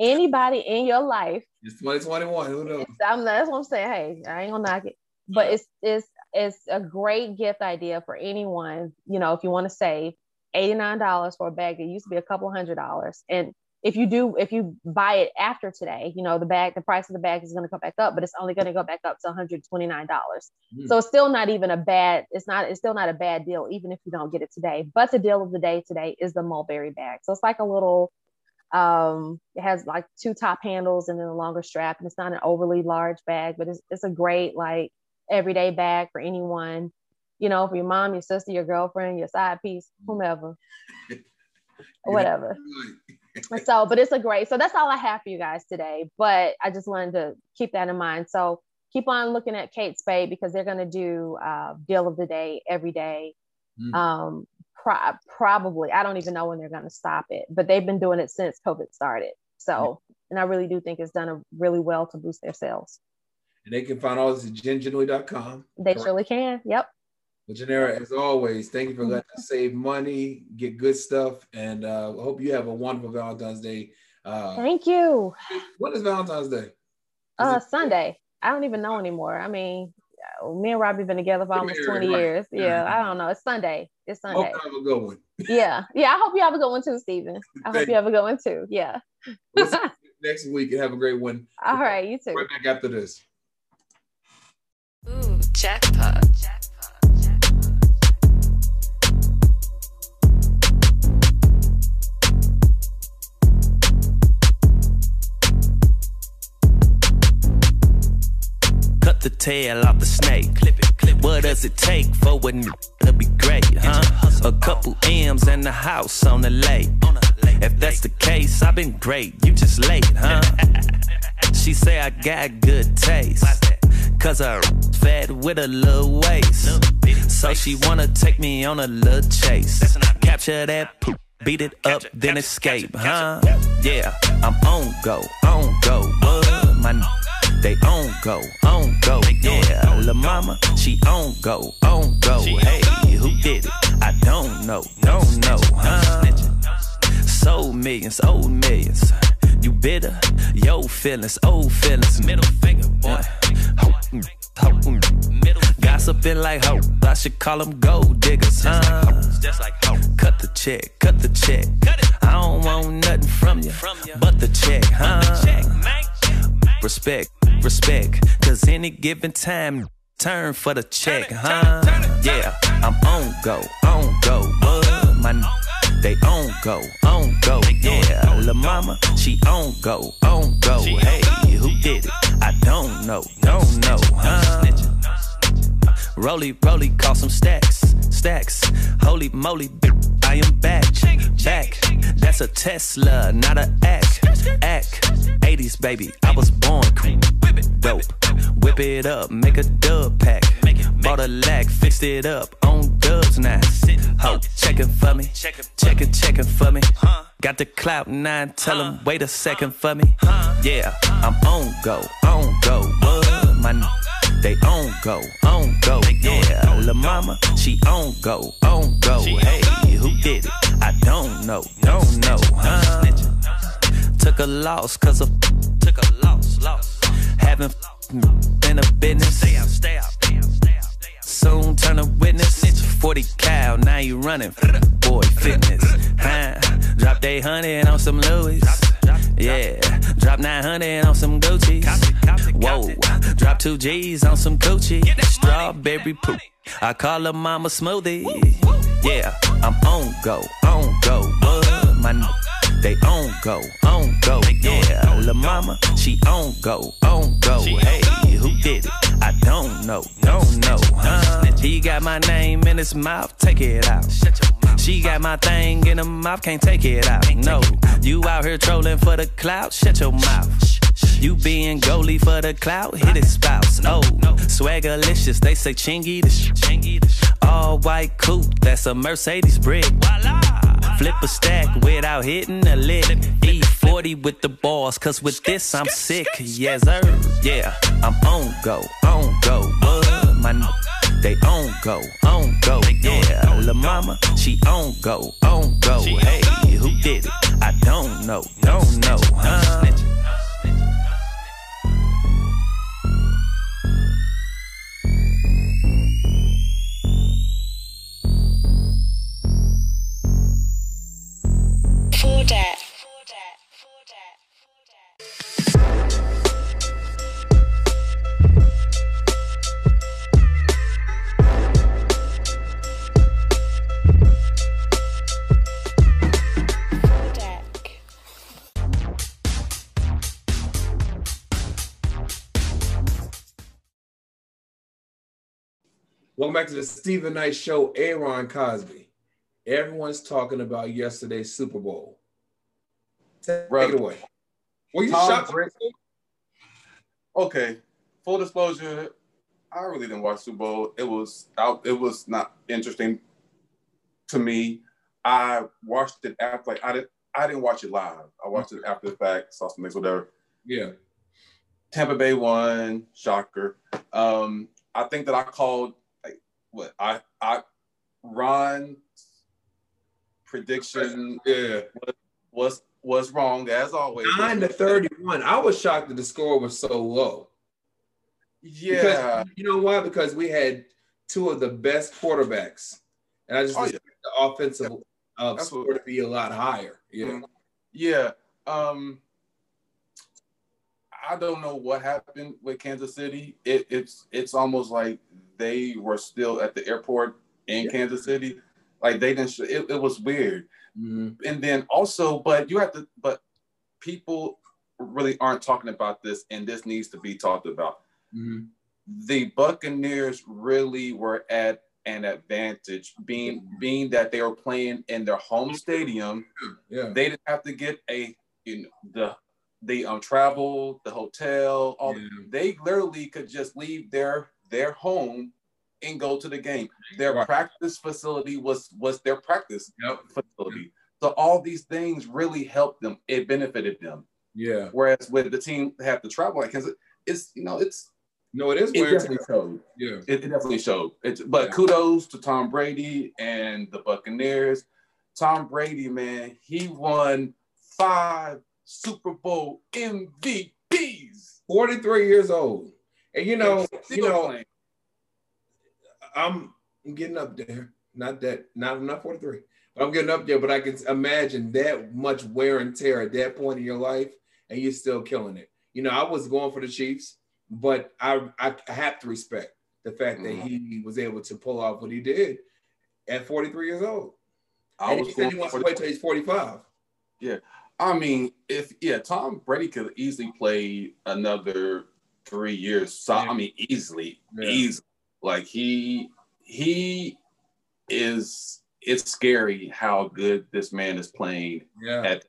Anybody in your life it's 2021. Who knows? I'm, that's what I'm saying. Hey, I ain't gonna knock it, but it's it's it's a great gift idea for anyone. You know, if you want to save eighty nine dollars for a bag that used to be a couple hundred dollars, and if you do, if you buy it after today, you know the bag, the price of the bag is going to come back up, but it's only going to go back up to one hundred twenty nine dollars. Mm. So it's still not even a bad. It's not. It's still not a bad deal, even if you don't get it today. But the deal of the day today is the mulberry bag. So it's like a little um it has like two top handles and then a longer strap and it's not an overly large bag but it's, it's a great like everyday bag for anyone you know for your mom your sister your girlfriend your side piece whomever whatever so but it's a great so that's all i have for you guys today but i just wanted to keep that in mind. So keep on looking at kate spade because they're going to do uh, deal of the day every day. Mm. um pro- probably i don't even know when they're going to stop it but they've been doing it since covid started. So and i really do think it's done a really well to boost their sales. And they can find all this at gengenuinely.com. they surely can yep But Genera, as always, thank you for letting us save money, get good stuff, and uh, I hope you have a wonderful Valentine's Day. Uh, thank you when is Valentine's Day? uh sunday i don't even know anymore i mean uh, me and robbie been together for almost 20 Right. years yeah i don't know it's sunday it's Hope sunday you have a good one. yeah yeah i hope you have a good one too steven i hope Thank you have a good one too yeah We'll next week and have a great one. All right, you too. Right back after this. Ooh, jackpot. Cut tail off the snake. Clip it, clip it. What does it take for a n- to be great, huh? A couple M's and a house on the lake. If that's the case, I've been great. You just late, huh? she say I got good taste. Cause her fat with a little waist. So she wanna take me on a little chase. Capture that poop, beat it up, then escape, huh? Yeah, I'm on go, on go. What? My they on go, on go. Yeah, La Mama, she on go, on go. Hey, who did it? I don't know, don't know, huh? So millions, old millions. You bitter, yo feelings, old feelings. Middle finger, boy. Mm, Middle. Gossiping like ho, I should call them gold diggers, huh? Just like ho. Cut the check, cut the check. I don't want nothing from you, but the check, huh? Respect, respect, cause any given time, turn for the check, huh? Yeah, I'm on go, on go, what? My they on go, on go, yeah. La mama, she on go, on go. Hey, who did it? I don't know, don't know, huh? Rolly, rolly, call some stacks, stacks. Holy moly, bitch, I am back, back. That's a Tesla, not a act, act. 80s, baby, I was born dope. Whip it up, make a dub pack. Bought a lack, fixed it up on dubs now. Ho, checking for me, checking, checking for me. Got the clout nine, tell him wait a second for me. Yeah, I'm on go, on go. What? My they on go, on go. Yeah, La Mama, she on go, on go. Hey, who did it? I don't know, don't know, huh? Took a loss, cause of took a loss, loss. Haven't been a business. Stay out, stay out, stay out, stay out. Soon turn a witness. 40 cow, now you running. Boy, fitness. Huh? Drop they hundred on some Louis. Yeah, drop 900 on some Gucci. Whoa, drop two G's on some Gucci. Strawberry poop. I call her mama smoothie. Yeah, I'm on go, on go. What? My they on go, on go. Yeah, La Mama, she on go, on go. Hey, who did it? I don't know, don't know. Huh? He got my name in his mouth, take it out. She got my thing in her mouth, can't take it out. No, you out here trolling for the clout, shut your mouth. You being goalie for the clout, hit his spouse. Oh, swaggerlicious, they say chingy the sh- All white coupe, that's a Mercedes brick. Flip a stack without hitting a lick. E40 with the balls, cause with this I'm sick. Yes, sir. Yeah, I'm on go, on go. What? My they on go, on go. Yeah, La Mama, she on go, on go. Hey, who did it? I don't know, don't know, huh? For that. Welcome back to the Steven Knight Show. Aaron Cosby. Everyone's talking about yesterday's Super Bowl. Take Right. it away. Were you shocked? Okay, full disclosure, I really didn't watch Super Bowl. It was out. It was not interesting to me. I watched it after. Like I didn't. I didn't watch it live. I watched it after the fact. Saw some things, whatever. Yeah. Tampa Bay won. Shocker. Um, I think that I called what I I Ron prediction yeah was was, was wrong as always. Nine to thirty-one. I was shocked that the score was so low. Yeah. Because, you know why? Because we had two of the best quarterbacks, and I just Oh, yeah. expect the offensive uh, score to be a lot higher. Yeah. Mhm. Yeah. Um I don't know what happened with Kansas City. It, it's it's almost like they were still at the airport in Yeah. Kansas City. Like they didn't. It, it was weird. Mhm. And then also, but you have to. But people really aren't talking about this, and this needs to be talked about. Mhm. The Buccaneers really were at an advantage, being being that they were playing in their home stadium. Yeah. They didn't have to get a you know, the the um travel, the hotel, all the they literally could just leave their their home and go to the game. Their practice facility was was their practice facility. So all these things really helped them. It benefited them. Yeah. Whereas with the team have to travel, like it's you know it's no, it is it definitely showed. Yeah. It, it definitely showed. It's but kudos to Tom Brady and the Buccaneers. Tom Brady, man, he won five Super Bowl MVPs. 43 years old. And you know, you know, playing. I'm getting up there. Not that, not not 43, but I'm getting up there. But I can imagine that much wear and tear at that point in your life, and you're still killing it. You know, I was going for the Chiefs, but I I have to respect the fact that mm-hmm. he was able to pull off what he did at 43 years old. I and was he said he wants to wait till he's 45. Yeah. I mean, if yeah, Tom Brady could easily play another three years. So I mean, easily, Yeah. easily. Like he he is. It's scary how good this man is playing. Yeah. At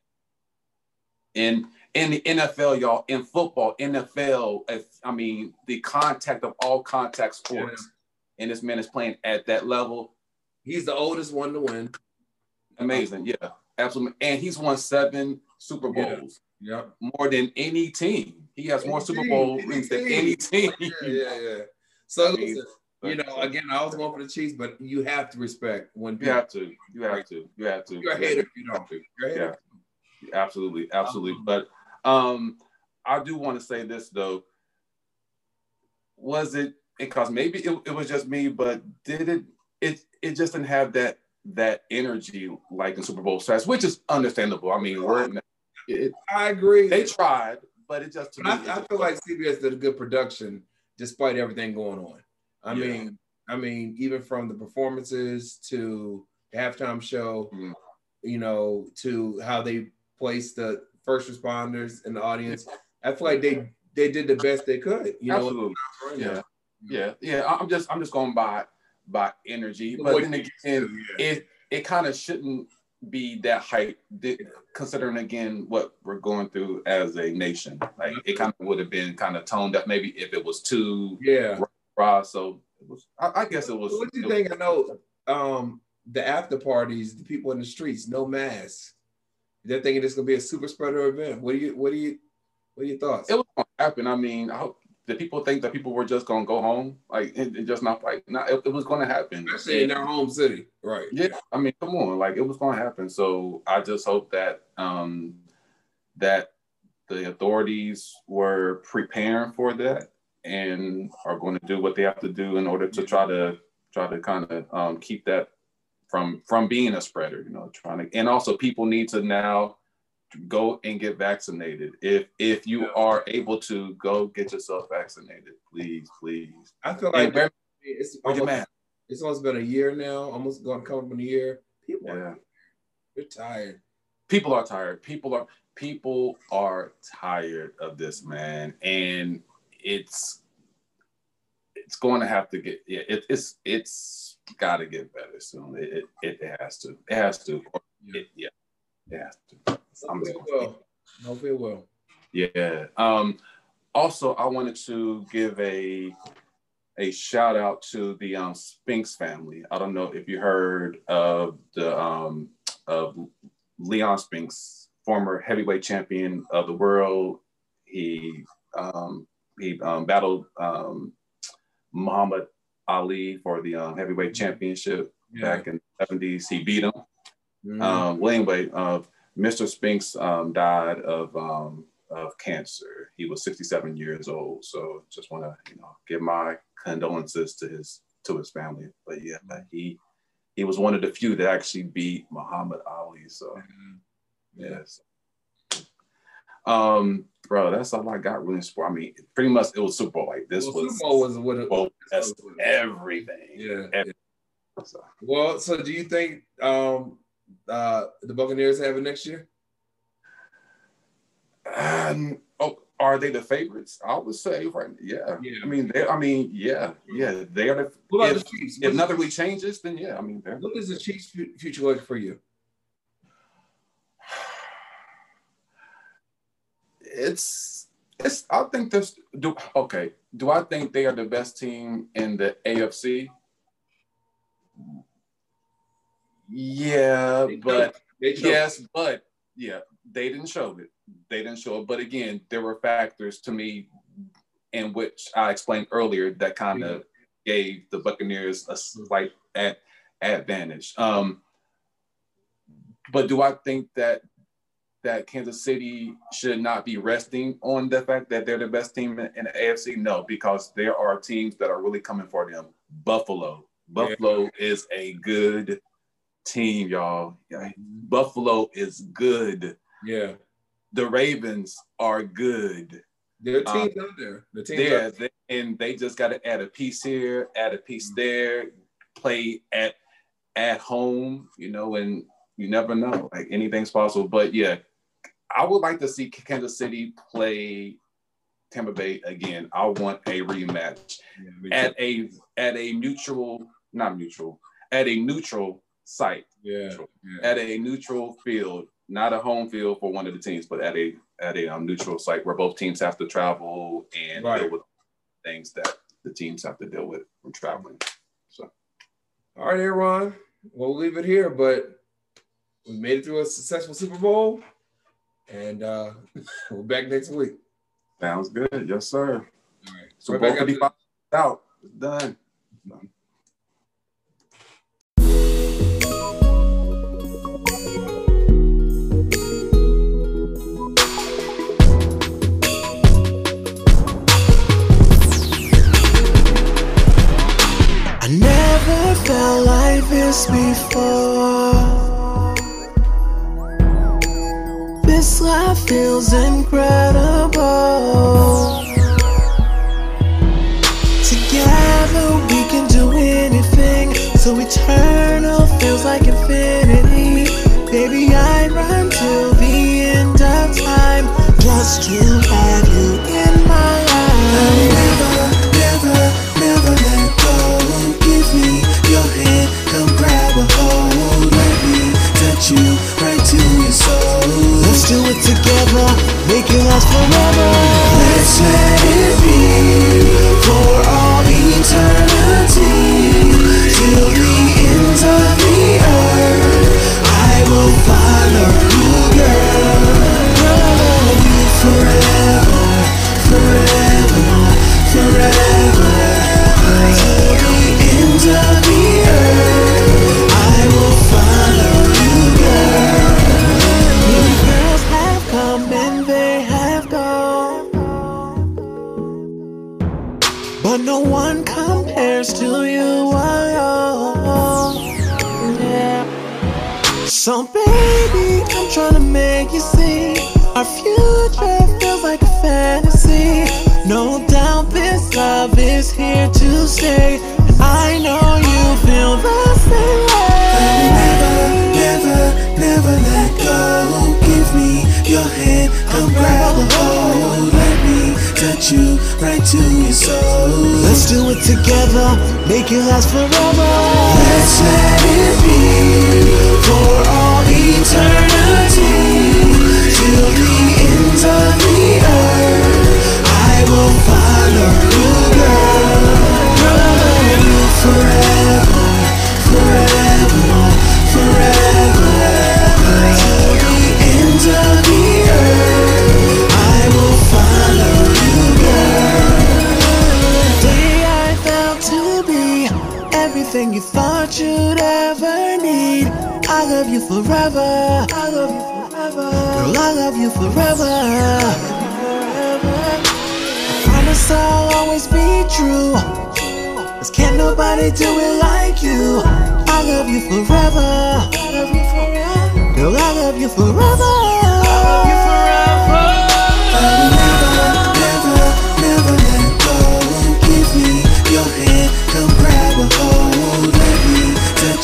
in in the NFL, y'all, in football, NFL. If I mean, the contact of all contact sports, and this man is playing at that level. He's the oldest one to win. Uh-huh. Amazing, yeah, absolutely. And he's won seven Super Yeah. Bowls. Yep. More than any team. He has more Super Bowl any rings than any team. Yeah, yeah, yeah. So I mean, listen, you know, again, I was going for the Chiefs, but you have to respect when You have to. You have to. You have to. You're a hater if you don't. You're a hater. Yeah. Absolutely. Absolutely. But um I do want to say this though. Was it because maybe it, it was just me, but did it it it just didn't have that that energy like in Super Bowl stats, which is understandable. I mean, we're in- it, I agree. They tried, but it just But me, I, I feel like CBS did a good production despite everything going on. I Yeah. mean, I mean, even from the performances to the halftime show, Mm-hmm. you know, to how they placed the first responders in the audience. I feel like they they did the best they could. You know, Absolutely. Yeah. Yeah. Yeah. I'm just I'm just going by by energy. But then again, it it kind of shouldn't be that hype considering again what we're going through as a nation. Like it kind of would have been kind of toned up maybe if it was too Yeah. raw. So it was I, I guess it was What do you it was- think? I know um, the after parties, the people in the streets, no masks. They're thinking it's gonna be a super spreader event. What do you? What do you? What are your thoughts? it was gonna happen. I mean, I hope did people think that people were just gonna go home? Like it, it just not like not it, it was gonna happen. Especially in their home city, right? Yeah, I mean, come on, like it was going to happen. So I just hope that um, that the authorities were preparing for that and are going to do what they have to do in order to try to try to kind of um, keep that from from being a spreader. You know, trying to and also people need to now go and get vaccinated. If if you are able to go get yourself vaccinated, please, please. I feel like wear- it's almost, it's almost been a year now, almost going to come up in a year. People Yeah. are they're tired. people are tired. People are people are tired of this, man, and it's it's going to have to get. Yeah, it, it's it's got to get better soon. It, it it has to. It has to. It, yeah, it has to. I'm it will. Hopefully it will. yeah. Um, also, I wanted to give a a shout out to the um, Spinks family. I don't know if you heard of the um, of Leon Spinks, former heavyweight champion of the world. He um, he um, battled um, Muhammad Ali for the um, heavyweight championship Yeah. back in the 70s. He beat him. Mhm. Um, well, anyway, uh, Mr. Spinks um, died of um, of cancer. He was 67 years old. So just want to you know give my condolences to his to his family. But yeah, he he was one of the few that actually beat Muhammad Ali. So yes. Um, bro, that's all I got really in sport. I mean, pretty much it was Super Bowl. Like this Well, was Super Bowl was what it- Bowl, that's everything. Yeah. Everything. So, Well, so do you think um, uh, the Buccaneers have it next year? um, oh, are they the favorites? I would say right. Yeah. yeah. I mean, they. I mean, yeah, yeah. They are the. What about if, the Chiefs? If nothing really changes, then yeah. I mean. What is the Chiefs' future like for you? it's it's I think this do okay. Do I think they are the best team in the AFC? Yeah, but They choked. yes, but yeah, they didn't show it. They didn't show it. But again, there were factors to me in which I explained earlier that kind of gave the Buccaneers a slight ad- advantage. Um, but do I think that that Kansas City should not be resting on the fact that they're the best team in, in the AFC? No, because there are teams that are really coming for them. Buffalo. Buffalo is a good team, y'all. Buffalo is good. Yeah. The Ravens are good. Their Um, teams out there. The teams there, out they- and they just got to add a piece here, add a piece there, play at at home, you know, and you never know. Like anything's possible. But yeah, I would like to see Kansas City play Tampa Bay again. I want a rematch at a at a neutral, not neutral, at a neutral site. Yeah. At a neutral field, not a home field for one of the teams, but at a at a um, neutral site where both teams have to travel and Right. deal with things that the teams have to deal with from traveling. So All right, Aaron. We'll leave it here, but we made it through a successful Super Bowl, and uh, we're back next week. sounds good. Yes, sir. All right. So Right both back of the out. It's done. Done. this before. This life feels incredible. Together we can do anything. So eternal feels like infinity. Baby, I run till the end of time just you make it last forever. Let's let it be for all eternity. Till the ends of the earth, I will follow you, girl. I'll love you forever, right to your soul. Let's do it together, make it last forever. Let's let it be for all eternity. Till the ends of the earth, I will follow you, girl. Girl, you forever, forever, you forever. I love you forever. Girl, I love you forever. I promise I'll always be true. Cause can't nobody do it like you. I love you forever. Girl, I love you forever.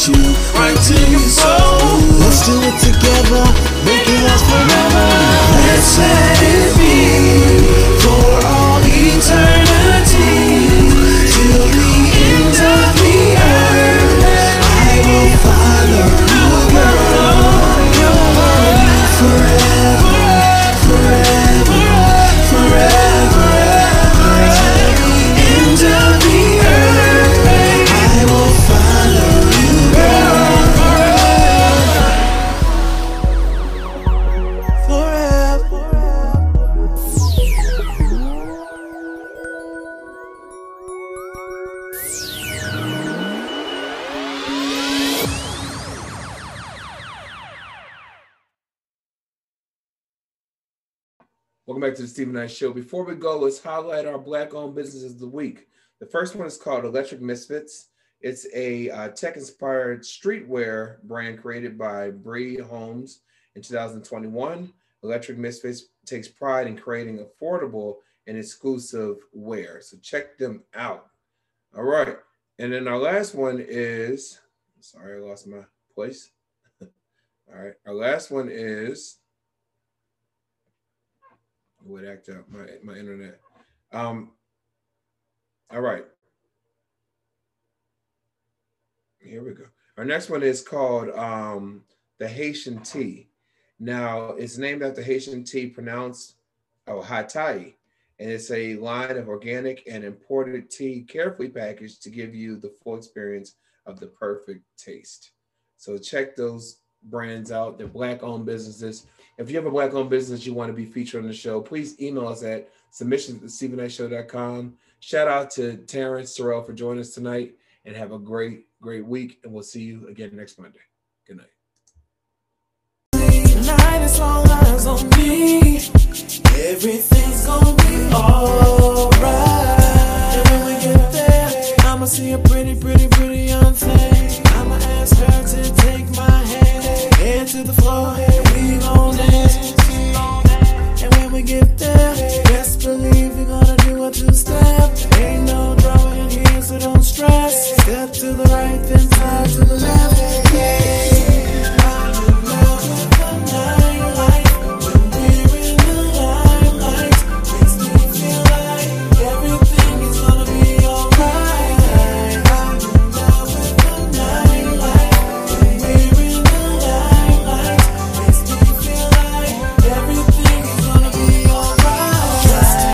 you right to you fall. Let's do it together, make it last forever. Let's let it be for all eternity. Show. Before we go, let's highlight our black-owned businesses of the week. The first one is called Electric Misfits. It's a uh, tech-inspired streetwear brand created by Bree Holmes in 2021. Electric Misfits takes pride in creating affordable and exclusive wear. So check them out. All right. And then our last one is sorry, I lost my place. All right. Our last one is would act out my my internet. Um all right. Here we go. Our next one is called um the Haitian tea. Now it's named after Haitian tea pronounced oh Hatai and it's a line of organic and imported tea carefully packaged to give you the full experience of the perfect taste. So check those brands out. They're black owned businesses. If you have a black owned business you want to be featured on the show, please email us at submissions at Shout out to Terrence Terrell for joining us tonight and have a great, great week. And we'll see you again next Monday. Good night. I'ma see a pretty, pretty, pretty young thing. I'ma ask her to take to the floor, we gon' dance. And when we get there, best believe we're gonna do a two step. Ain't no drawing here, so don't stress. Step to the right, then